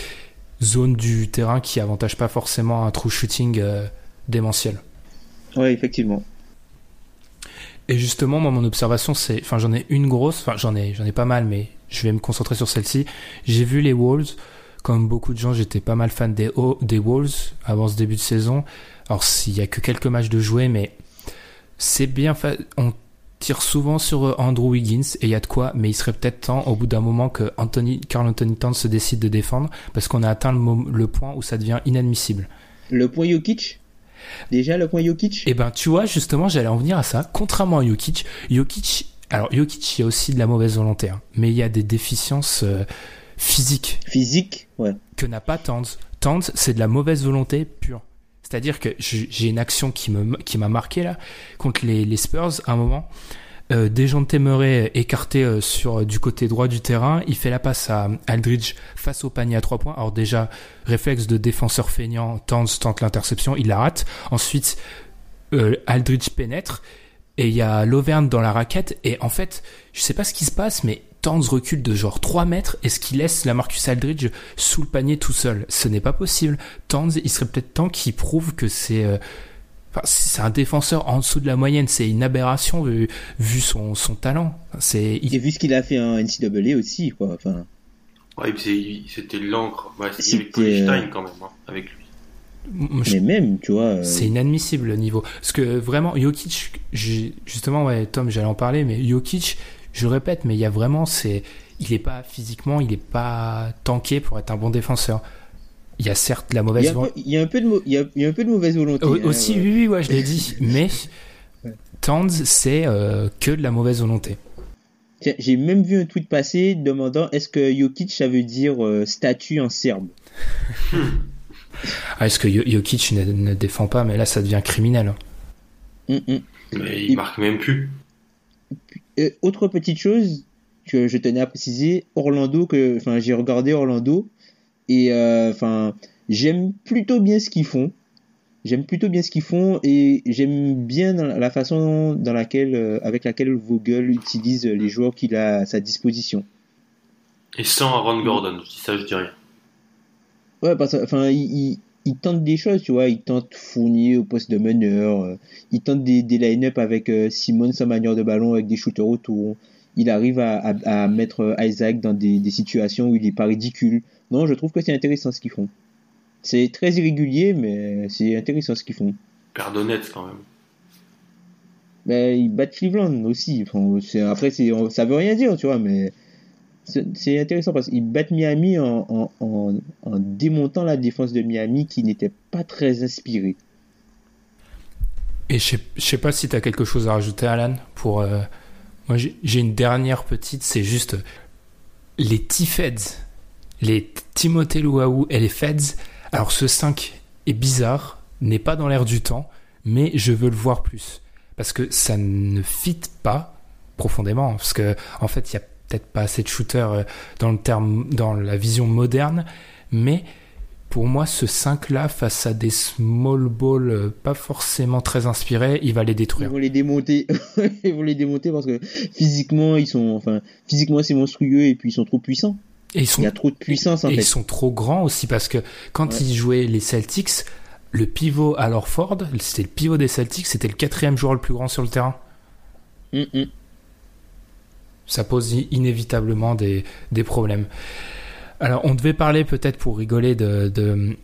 zones du terrain qui avantagent pas forcément un true shooting euh, démentiel. Ouais, effectivement. Et justement, moi, mon observation, c'est, enfin, j'en ai une grosse, enfin, j'en ai, j'en ai pas mal, mais je vais me concentrer sur celle-ci. J'ai vu les Wolves. Comme beaucoup de gens, j'étais pas mal fan des, O- des Wolves avant ce début de saison. Alors, s'il y a que quelques matchs de jouer, mais c'est bien fait. On tire souvent sur euh, Andrew Wiggins et il y a de quoi, mais il serait peut-être temps, au bout d'un moment, que Anthony, Carl Anthony Towns se décide de défendre parce qu'on a atteint le point où ça devient inadmissible. Le point Jokic? Déjà le point Jokic? Eh ben, tu vois, justement, j'allais en venir à ça. Contrairement à Jokic, Jokic, alors Jokic, il y a aussi de la mauvaise volonté, hein, mais il y a des déficiences euh, physiques Physique, ouais. que n'a pas Towns. Towns, c'est de la mauvaise volonté pure. C'est-à-dire que j'ai une action qui me qui m'a marqué là contre les, les Spurs à un moment. Euh, Dejounte Murray écarté euh, sur euh, du côté droit du terrain, il fait la passe à Aldridge face au panier à trois points. Alors déjà réflexe de défenseur feignant, Towns tente l'interception, il la rate. Ensuite euh, Aldridge pénètre et il y a Lovern dans la raquette et en fait je sais pas ce qui se passe mais Towns recule de genre 3 mètres et ce qui laisse la Marcus Aldridge sous le panier tout seul. Ce n'est pas possible. Towns, il serait peut-être temps qu'il prouve que c'est euh, enfin, c'est un défenseur en dessous de la moyenne. C'est une aberration vu, vu son, son talent. C'est il- vu ce qu'il a fait en NCAA aussi, quoi. Enfin, Ouais, c'était l'encre. Ouais, c'était quand même, hein, avec lui. je mais même, tu vois. euh, C'est inadmissible le niveau. Parce que vraiment, Jokic, justement, ouais, Tom, j'allais en parler, mais Jokic, je le répète, mais il y a vraiment, c'est, il est pas physiquement, il est pas tanké pour être un bon défenseur. Il y a certes la mauvaise volonté. il y a un peu de, mo- il y a, il y a un peu de mauvaise volonté. Au- hein, Aussi, ouais. oui, oui, ouais, je l'ai dit, mais Ouais. C'est euh, que de la mauvaise volonté. J'ai même vu un tweet passer demandant est-ce que Jokic ça veut dire euh, statue en serbe? Ah, est-ce que Jo- Jokic ne, ne défend pas, mais là, ça devient criminel. hein. Hum, hum. Mais il il- marque même plus. Euh, autre petite chose que je tenais à préciser, Orlando que, enfin, j'ai regardé Orlando et euh, enfin, j'aime plutôt bien ce qu'ils font. J'aime plutôt bien ce qu'ils font et j'aime bien la façon dans laquelle, euh, avec laquelle Vogel utilise les joueurs qu'il a à sa disposition. Et sans Aaron Gordon, dis ça, je dis rien. Ouais, parce que, enfin, il, il, il tente des choses, tu vois. Il tente Fournier au poste de meneur. euh, il tente des, des line-up avec euh, Simon sa manière de ballon avec des shooters autour. Il arrive à, à, mettre Isaac dans des, des, situations où il est pas ridicule. Non, je trouve que c'est intéressant ce qu'ils font. C'est très irrégulier, mais c'est intéressant ce qu'ils font. Perdonnette quand même. Mais ils battent Cleveland aussi. Enfin, après, ça veut rien dire, tu vois, mais c'est intéressant parce qu'ils battent Miami en, en, en, en, démontant la défense de Miami qui n'était pas très inspirée. Et je sais, sais pas si tu as quelque chose à rajouter, Alan. Pour, euh, moi, j'ai une dernière petite, c'est juste les T-Feds, les Timothée Luau et les Feds. Alors, ce 5 est bizarre, n'est pas dans l'air du temps, mais je veux le voir plus. Parce que ça ne fit pas profondément. Parce que, en fait, il y a peut-être pas assez de shooters euh, dans la vision moderne, mais pour moi, ce 5-là, face à des small balls euh, pas forcément très inspirés, il va les détruire. Ils vont les démonter. ils vont les démonter parce que physiquement, ils sont, enfin, physiquement, c'est monstrueux et puis ils sont trop puissants. Et ils sont, il y a trop de puissance en et fait. ils sont trop grands aussi parce que quand ils jouaient les Celtics, le pivot alors Ford, c'était le pivot des Celtics, c'était le quatrième joueur le plus grand sur le terrain. Mm -mm ça pose inévitablement des, des, problèmes. Alors, on devait parler peut-être pour rigoler de, de,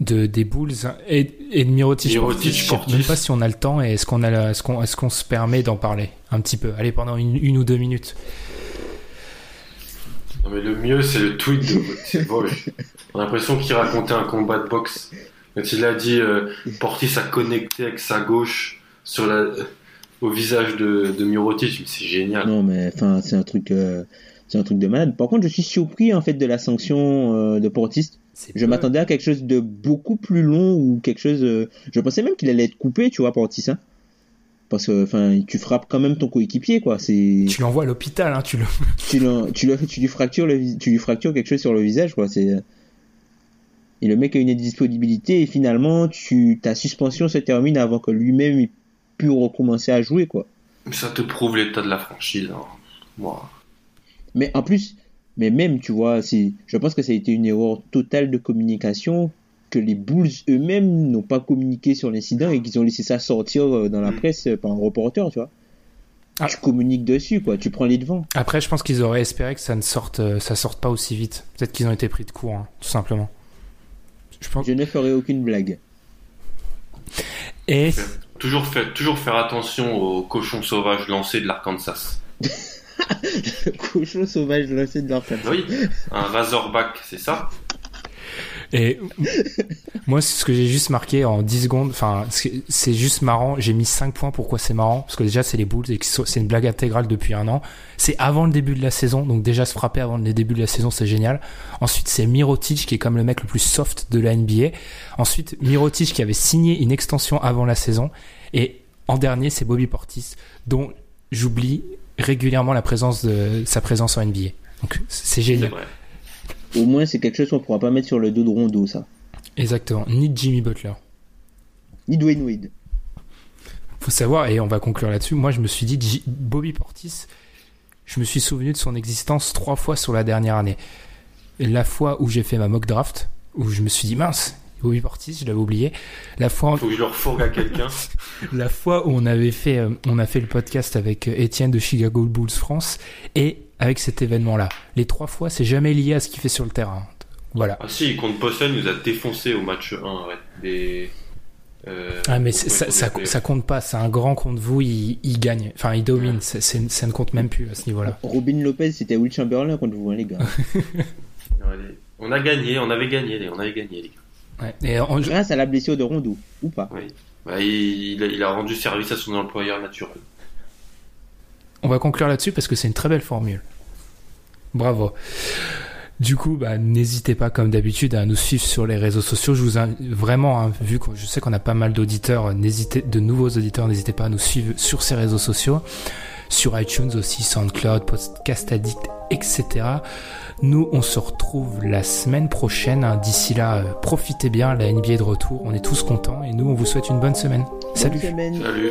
de des Bulls et, et de Mirotic. Mirotic Je sais même pas si on a le temps et est-ce qu'on est ce qu'on se permet d'en parler un petit peu? Allez, pendant une, une, ou deux minutes. Non, mais le mieux, c'est le tweet de Vogue. On a l'impression qu'il racontait un combat de boxe. Quand il a dit euh, Portis a connecté avec sa gauche sur la au visage de, de Mirotic, c'est génial. Non, mais enfin, c'est un truc, euh, c'est un truc de malade. Par contre, je suis surpris en fait de la sanction euh, de Portis. Je m'attendais à quelque chose de beaucoup plus long ou quelque chose. Euh, je pensais même qu'il allait être coupé, tu vois, Portis. Hein parce que enfin tu frappes quand même ton coéquipier quoi c'est tu l'envoies à l'hôpital hein tu le tu, le, tu, le, tu lui fractures le, tu lui fractures quelque chose sur le visage quoi c'est et le mec a une indisponibilité et finalement tu ta suspension se termine avant que lui-même pu recommencer à jouer quoi ça te prouve l'état de la franchise hein. Moi. Mais en plus mais même tu vois je pense que ça a été une erreur totale de communication que les Bulls eux-mêmes n'ont pas communiqué sur l'incident et qu'ils ont laissé ça sortir dans la presse par un reporter, tu vois. Ah. Tu communiques dessus, quoi. Tu prends les devants. Après, je pense qu'ils auraient espéré que ça ne sorte, ça sorte pas aussi vite. Peut-être qu'ils ont été pris de court, hein, tout simplement. Je, pense... je ne ferai aucune blague. Et toujours, fait, toujours faire attention aux cochons sauvages lancés de l'Arkansas. Le cochon sauvage lancé de l'Arkansas. Oui, un Razorback, c'est ça? Et moi, ce que j'ai juste marqué en 10 secondes, enfin, c'est juste marrant. J'ai mis 5 points. Pourquoi c'est marrant? Parce que déjà, c'est les Bulls et c'est une blague intégrale depuis un an. C'est avant le début de la saison, donc déjà se frapper avant le début de la saison, c'est génial. Ensuite, c'est Mirotic qui est comme le mec le plus soft de la NBA. Ensuite, Mirotic qui avait signé une extension avant la saison. Et en dernier, c'est Bobby Portis, dont j'oublie régulièrement la présence de sa présence en NBA. Donc c'est génial. Au moins, c'est quelque chose qu'on pourra pas mettre sur le dos de Rondo, ça. Exactement. Ni Jimmy Butler. Ni Dwayne Wade. Faut savoir, et on va conclure là-dessus, moi je me suis dit, Bobby Portis, je me suis souvenu de son existence trois fois sur la dernière année. La fois où j'ai fait ma mock draft, où je me suis dit, mince, Bobby Portis, je l'avais oublié. La fois, faut que je le refourgue à quelqu'un. la fois où on avait fait, on a fait le podcast avec Étienne de Chicago Bulls France et avec cet événement-là. Les trois fois, c'est jamais lié à ce qu'il fait sur le terrain. Voilà. Ah si, contre Boston, il nous a défoncé au match 1. Ouais. Des, euh, ah mais ça, ça, ça, compte pas, c'est un grand contre vous, il, il gagne, enfin il domine, ouais. c ça ne compte même plus à ce niveau-là. Robin Lopez, c'était Will Chamberlain contre vous, hein, les gars. on a gagné, on avait gagné, on avait gagné les gars. Ouais. Et en... Grâce à la blessure de Rondo, ou pas Oui. Bah, il, il, a rendu service à son employeur naturel. On va conclure là-dessus parce que c'est une très belle formule. Bravo. Du coup, bah, n'hésitez pas, comme d'habitude, à nous suivre sur les réseaux sociaux. Je vous invite vraiment, hein, vu que je sais qu'on a pas mal d'auditeurs, n'hésitez, de nouveaux auditeurs, n'hésitez pas à nous suivre sur ces réseaux sociaux, sur iTunes aussi, SoundCloud, Podcast Addict, etc. Nous, on se retrouve la semaine prochaine. Hein. D'ici là, euh, profitez bien. La NBA est de retour. On est tous contents et nous, on vous souhaite une bonne semaine. Bonne Salut. Semaine. Salut.